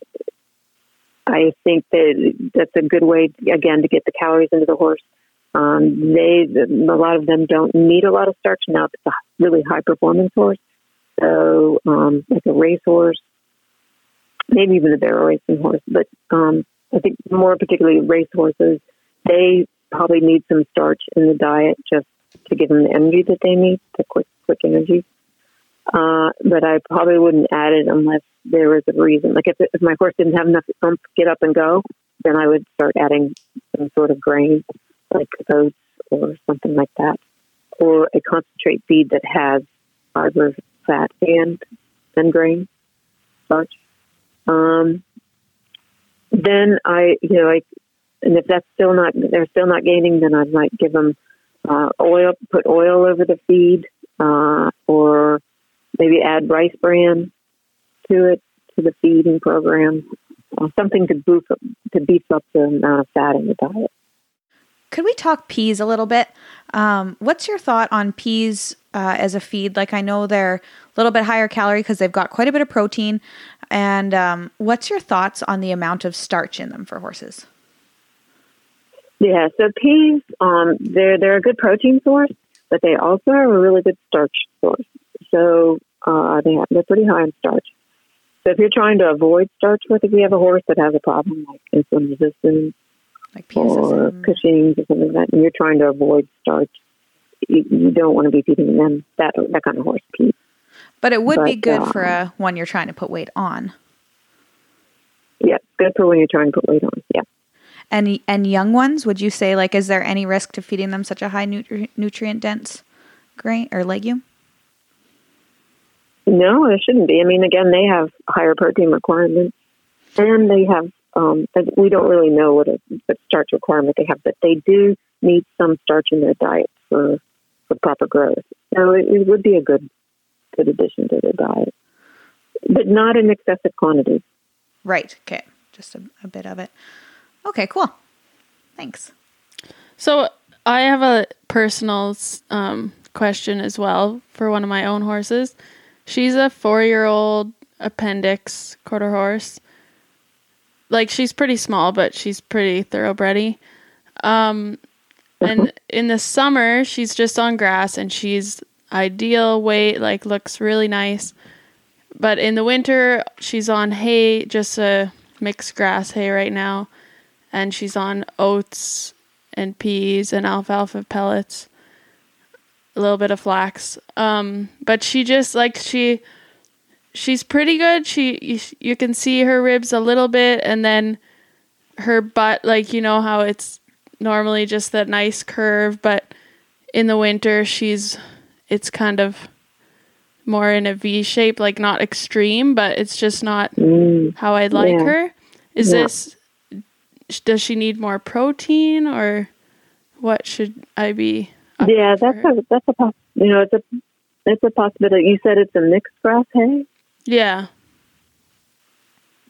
I think that that's a good way, again, to get the calories into the horse. Um, they, a lot of them don't need a lot of starch now. It's a really high performance horse, so um, like a race horse, maybe even a barrel racing horse. But um, I think more particularly race horses, they probably need some starch in the diet just to give them the energy that they need, the quick, quick energy. Uh, but I probably wouldn't add it unless there was a reason. Like if, if my horse didn't have enough oomph to get up and go, then I would start adding some sort of grain like oats or something like that, or a concentrate feed that has fiber, fat, and and grain, starch. Um, then I, you know, I, and if that's still not, they're still not gaining, then I might give them uh, oil, put oil over the feed, uh, or maybe add rice bran to it to the feeding program, uh, something to boost up, to beef up the amount of fat in the diet. Could we talk peas a little bit? Um, what's your thought on peas uh, as a feed? Like, I know they're a little bit higher calorie because they've got quite a bit of protein. And um, what's your thoughts on the amount of starch in them for horses? Yeah, so peas, um, they're they're a good protein source, but they also are a really good starch source. So uh, they have, they're pretty high in starch. So if you're trying to avoid starch, like if you have a horse that has a problem like insulin resistance Like or Cushing's or something like that, and you're trying to avoid starch, you, you don't want to be feeding them that that kind of horse peas. But it would be good uh, for a one you're trying to put weight on. Yeah, good for when you're trying to put weight on. Yeah. And and young ones, would you say like is there any risk to feeding them such a high nutri- nutrient dense grain or legume? No, it shouldn't be. I mean, again, they have higher protein requirements, and they have. Um, we don't really know what a what starch requirement they have, but they do need some starch in their diet for for proper growth. So it, it would be a good good addition to their diet, but not in excessive quantities. Right. Okay. Just a, a bit of it. Okay. Cool. Thanks. So I have a personal um, question as well for one of my own horses. She's a four year old appendix quarter horse. Like she's pretty small, but she's pretty thoroughbredy. Um, and in the summer, she's just on grass and she's ideal weight, like looks really nice. But in the winter, she's on hay, just a mixed grass hay right now, and she's on oats and peas and alfalfa pellets, a little bit of flax. Um, but she just like she she's pretty good. She you, you can see her ribs a little bit, and then her butt, like you know how it's normally just that nice curve, but in the winter she's it's kind of more in a V shape, like not extreme, but it's just not Mm. how I'd like Yeah. her. Is Yeah. this does she need more protein or what should I be? Upping Yeah, that's a that's a poss- you know it's a it's a possibility. You said it's a mixed grass hay, yeah.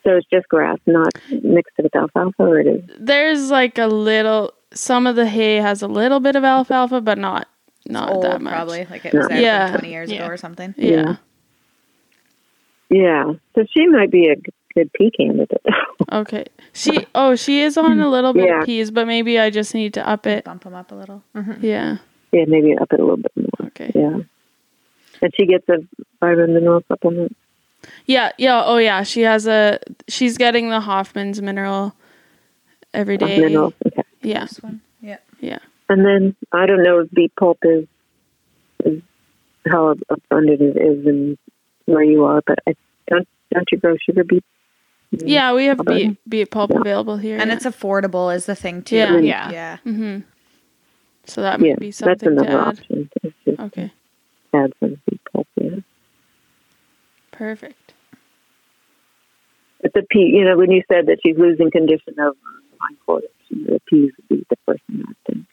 so it's just grass, not mixed with alfalfa, or it is. There's like a little. Some of the hay has a little bit of alfalfa, but not not Old, that much. probably like it was there Yeah. 20 years Yeah. ago or something. Yeah. Yeah, so she might be a good pea candidate. Okay. She oh she is on a little bit Yeah. of peas, but maybe I just need to up it. Bump them up a little. Mm-hmm. Yeah. Yeah, maybe up it a little bit more. Okay. Yeah, and she gets a vitamin mineral supplement. Yeah, yeah, oh yeah. She has a she's getting the Hoffman's mineral every day. of day. Okay. Yeah. This one. Yeah. Yeah. And then I don't know if beet pulp is, is how abundant it is in where you are, but I don't don't you grow sugar beets? Yeah, we have Okay. beet beet pulp available here. And it's affordable is the thing too. Yeah. Yeah. Yeah. mhm. So that Yeah, might be that's something to add. option. Okay. add some beet pulp. Yeah. Perfect. But the pea, you know, when you said that she's losing condition over hindquarters, the peas would be the first thing I think.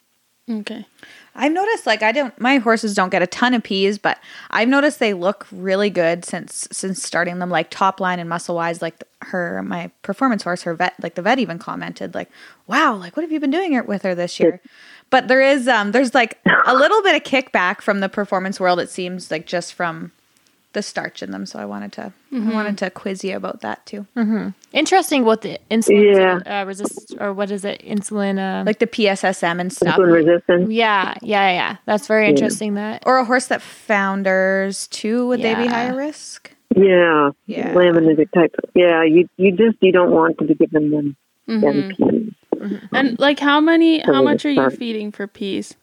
Okay. I've noticed like I don't my horses don't get a ton of peas, but I've noticed they look really good since since starting them like top line and muscle wise like her my performance horse her vet like the vet even commented like wow like what have you been doing with her this year but there is um there's like a little bit of kickback from the performance world it seems like just from the starch in them so I wanted to I wanted to quiz you about that too Interesting what the insulin Yeah. uh, resist or what is it? Insulin. Uh, like the PSSM and stuff Insulin resistance. yeah, yeah, yeah. That's very interesting. That or a horse that founders too would they be Yeah. higher risk Yeah. Yeah. Laminitic type. Yeah. You you just you don't want to be giving them Mm-hmm. Them peas. And like how many how much are you start- feeding for peas?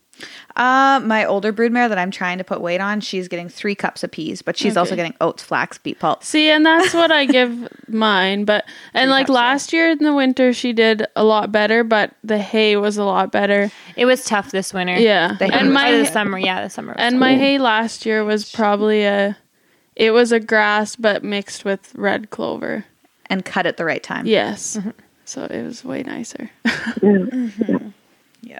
Uh, my older broodmare that I'm trying to put weight on, she's getting three cups of peas, but she's also getting oats, flax, beet pulp. See, and that's what I give mine. But and like cups, yeah. last year in the winter, she did a lot better, but the hay was a lot better. it was tough this winter. Yeah, The and my the summer. Yeah, the summer. Was and tough. my hay last year was probably a, it was a grass but mixed with red clover. And cut at the right time. Yes, so it was way nicer. Mm-hmm. Yeah.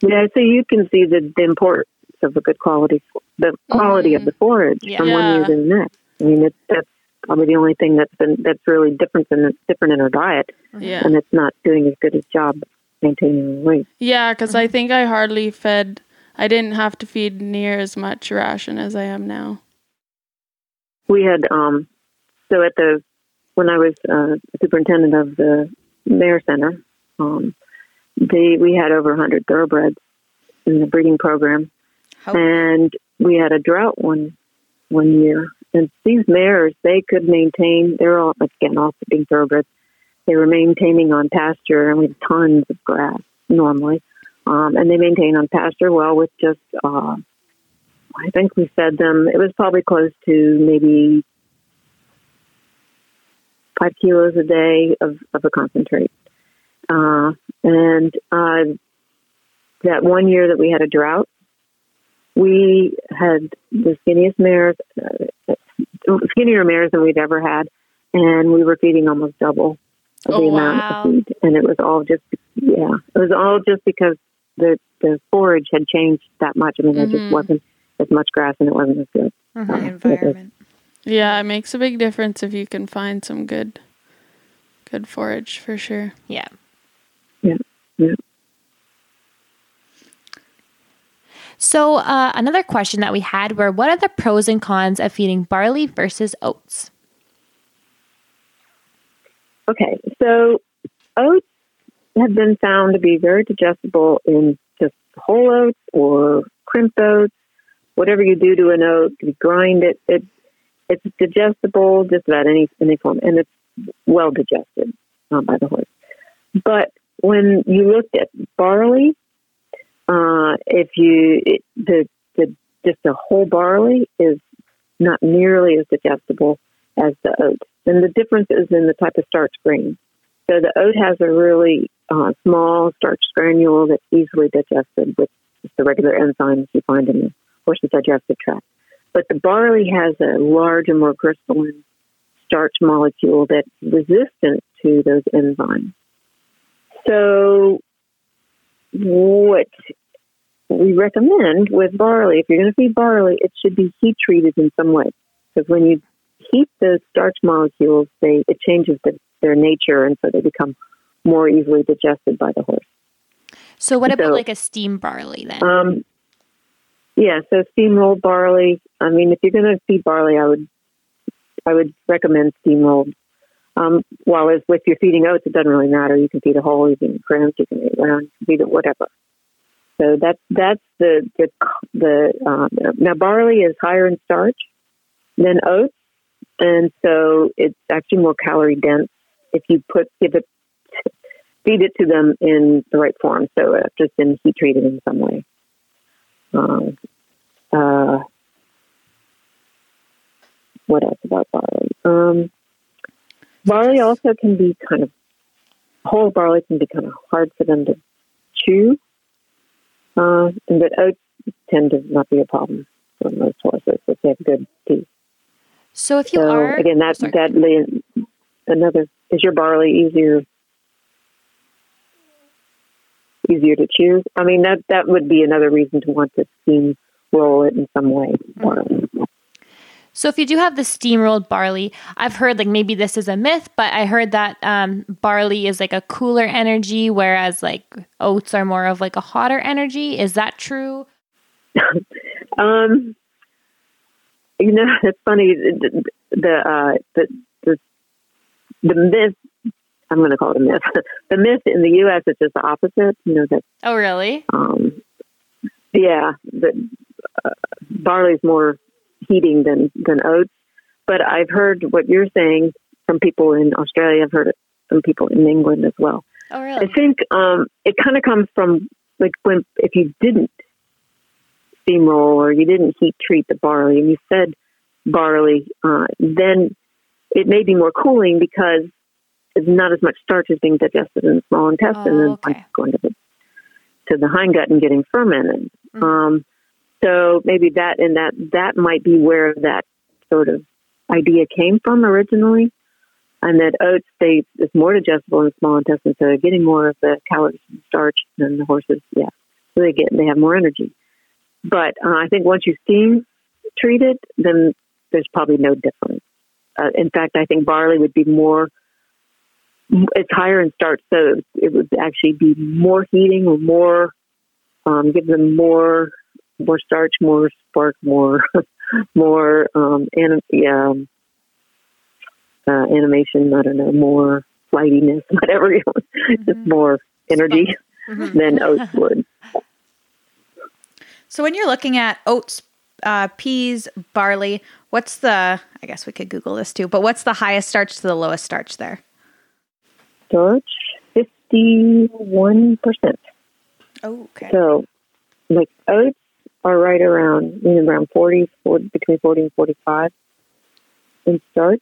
Yeah, so you can see the, the importance of a good quality, the quality of mm-hmm. the forage Yeah. from one year to the next. I mean, it's that's probably the only thing that's been that's really different than different in our diet, yeah, and it's not doing as good a job maintaining weight. yeah, because I mm-hmm. think I hardly fed. I didn't have to feed near as much ration as I am now. We had um, so at the when I was uh, superintendent of the MARE Center, um, they we had over 100 thoroughbreds in the breeding program, How- and we had a drought one one year. And these mares, they could maintain. They're all again also being thoroughbreds. They were maintaining on pasture, and we had tons of grass normally, um, and they maintain on pasture well with just. Uh, I think we fed them. It was probably close to maybe five kilos a day of, of a concentrate. Uh, and uh, that one year that we had a drought, we had the skinniest mares, uh, skinnier mares than we'd ever had, and we were feeding almost double of the Oh, amount wow. of feed. And it was all just, yeah, it was all just because the the forage had changed that much. I mean, there just wasn't as much grass, and it wasn't as good. The environment. Yeah, it makes a big difference if you can find some good, good forage for sure. Yeah. Yeah, yeah. So, uh, another question that we had were what are the pros and cons of feeding barley versus oats? Okay, so oats have been found to be very digestible in just whole oats or crimped oats. Whatever you do to an oat, you grind it. It it's digestible just about any any form, and it's well digested uh, by the horse. But when you looked at barley, uh, if you it, the the just a whole barley is not nearly as digestible as the oat, and the difference is in the type of starch grain. So the oat has a really uh, small starch granule that's easily digested with the regular enzymes you find in the horse's digestive tract. But the barley has a large and more crystalline starch molecule that's resistant to those enzymes. So, what we recommend with barley, if you're going to feed barley, it should be heat treated in some way. Because when you heat the starch molecules, they it changes the, their nature, and so they become more easily digested by the horse. So, what about So- like a steam barley then? Um, yeah, so steamrolled barley. I mean, if you're going to feed barley, I would I would recommend steamrolled. Um, while as with your feeding oats, it doesn't really matter. You can feed a whole, you can crimp, you can eat round, you can feed it whatever. So that's that's the the the um, now barley is higher in starch than oats, and so it's actually more calorie dense if you put give it feed it to them in the right form. So it's just been heat treated in some way. Um, uh, what else about barley? Um, barley also can be kind of whole barley can be kind of hard for them to chew, uh, and but oats tend to not be a problem for most horses if they have good teeth. so, if you so are again, that sorry. that another is your barley easier easier to chew. I mean that that would be another reason to want to steam roll it in some way. Barley. So if you do have the steamrolled barley, I've heard like maybe this is a myth, but I heard that um, barley is like a cooler energy, whereas like oats are more of like a hotter energy. Is that true? Um, you know, it's funny. The the uh, the, the the myth. I'm going to call it a myth. the myth in the U.S. is just the opposite. You know that. Oh, really? Um, yeah, the uh, barley's more heating than than oats. But I've heard what you're saying from people in Australia. I've heard it from people in England as well. Oh, really? I think um, it kind of comes from like when if you didn't steamroll or you didn't heat treat the barley and you fed barley, uh, then it may be more cooling because it's not as much starch is being digested in the small intestine Oh, and okay. going to the to the hindgut and getting fermented. Mhm. Um, so maybe that and that that might be where that sort of idea came from originally and that oats they is more digestible in the small intestine, so they're getting more of the calories and starch than the horses. Yeah, so they get they have more energy. But uh, I think once you steam treat it, then there's probably no difference. Uh, in fact, I think barley would be more. It's higher in starch, so it would actually be more heating or more um, give them more more starch, more spark, more more um, anim- yeah, uh, animation. I don't know, more flightiness, whatever you want, just more energy Mhm. than oats would. So when you're looking at oats, uh, peas, barley, what's the? I guess we could Google this too. But what's the highest starch to the lowest starch there? Starch, fifty-one percent. Oh, okay. So, like oats are right around, you know, around 40, 40 between 40 and 45 in starch.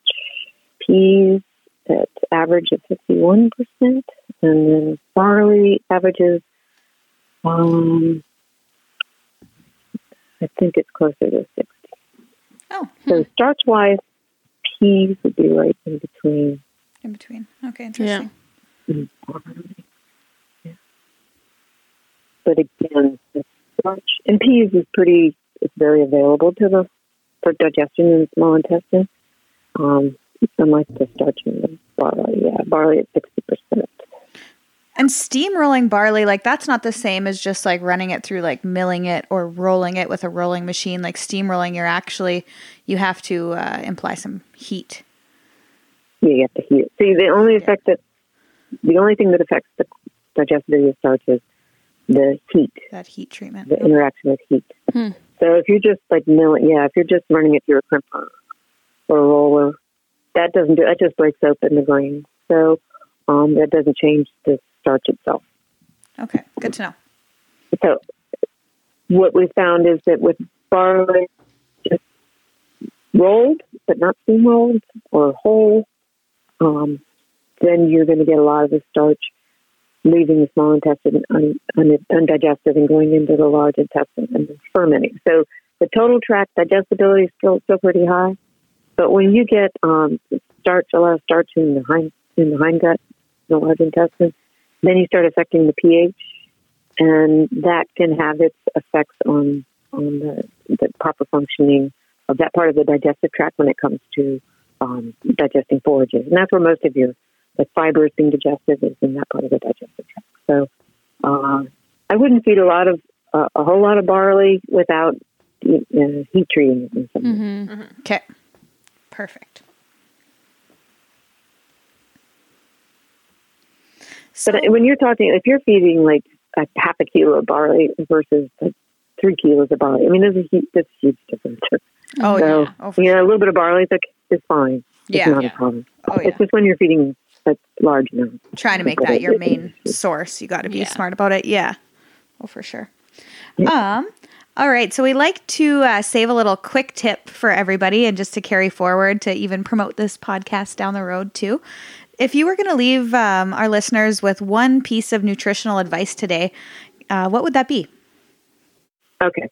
Peas at average of 51%. And then barley averages, um, I think it's closer to 60. Oh, So starch wise, peas would be right in between. in between. Okay, interesting. Yeah. But again, the starch and peas is pretty. It's very available to the for digestion in the small intestine. Um, unlike the starch in the barley. Yeah, barley at sixty percent. And steamrolling barley, like that's not the same as just like running it through like milling it or rolling it with a rolling machine. Like steamrolling, you're actually you have to uh, imply some heat. You get the heat. See, the only effect that the only thing that affects the digestibility of starch is the heat, That heat treatment. the interaction with heat. Hmm. So if you're just like milling, yeah, if you're just running it through a crimper or a roller, that doesn't do. That just breaks open the grain. So um, that doesn't change the starch itself. Okay, good to know. So what we found is that with barley, just rolled but not steam rolled or whole, um, then you're going to get a lot of the starch leaving the small intestine un, un, undigested and going into the large intestine and fermenting. So the total tract digestibility is still still pretty high, but when you get um, starch, a lot of starch in the hind in the hindgut, the large intestine, then you start affecting the pH, and that can have its effects on on the, the proper functioning of that part of the digestive tract when it comes to um, digesting forages, and that's where most of your the fibers being digested is in that part of the digestive tract. So uh, I wouldn't feed a lot of uh, a whole lot of barley without uh, heat treating it. in some way. Mm-hmm. Okay, perfect. So, But when you're talking, if you're feeding like a half a kilo of barley versus like three kilos of barley, I mean, there's a huge, there's a huge difference. oh so, yeah, oh, for you know, sure. a little bit of barley is, okay, is fine. It's Yeah. not Yeah. a problem. oh yeah. It's just when you're feeding a large amount. Trying to make that your main source, you got to be Yeah. smart about it. Yeah, oh for sure. Um. All right, so we like to uh, save a little quick tip for everybody, and just to carry forward to even promote this podcast down the road too. If you were going to leave um, our listeners with one piece of nutritional advice today, uh, what would that be? Okay.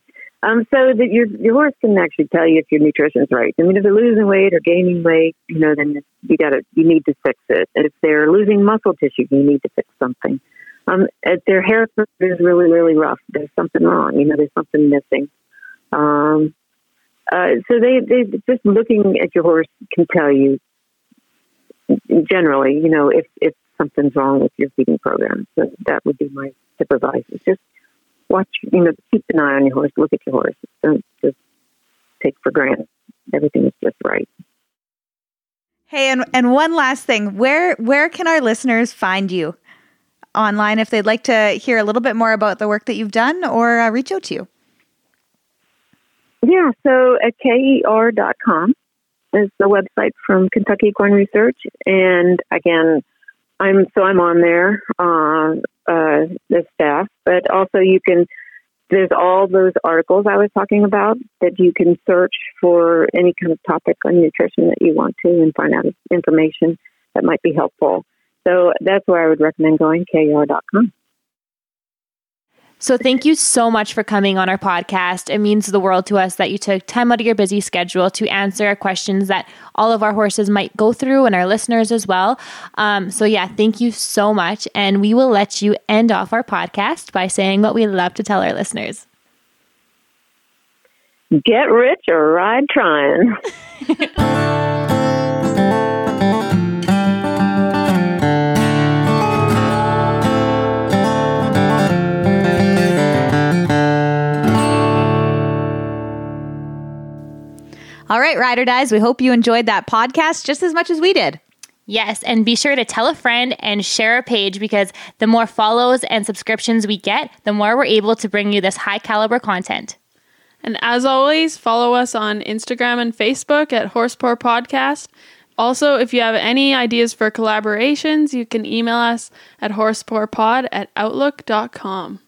Um, so that your your horse can actually tell you if your nutrition's right. I mean, if they're losing weight or gaining weight, you know, then you got to you need to fix it. If they're losing muscle tissue, you need to fix something. Um, if their hair is really really rough, there's something wrong. You know, there's something missing. Um, uh, so they they just looking at your horse can tell you generally, you know, if if something's wrong with your feeding program. So that would be my tip of advice. Is just watch, you know, keep an eye on your horse. Look at your horse. Don't just take for granted everything is just right. Hey, and and one last thing, where where can our listeners find you online if they'd like to hear a little bit more about the work that you've done or uh, reach out to you? Yeah, so at KER.com is the website from Kentucky Equine Research. And again, I'm so I'm on there, uh, uh, the staff, but also you can, there's all those articles I was talking about that you can search for any kind of topic on nutrition that you want to and find out information that might be helpful. So that's where I would recommend going, KER.com. So thank you so much for coming on our podcast. It means the world to us that you took time out of your busy schedule to answer our questions that all of our horses might go through and our listeners as well. Um, so yeah, thank you so much. And we will let you end off our podcast by saying what we love to tell our listeners. Get rich or ride trying. All right, Rider Dies, we hope you enjoyed that podcast just as much as we did. Yes, and be sure to tell a friend and share a page because the more follows and subscriptions we get, the more we're able to bring you this high caliber content. And as always, follow us on Instagram and Facebook at Horsepower Podcast. Also, if you have any ideas for collaborations, you can email us at horsepowerpod at outlook.com.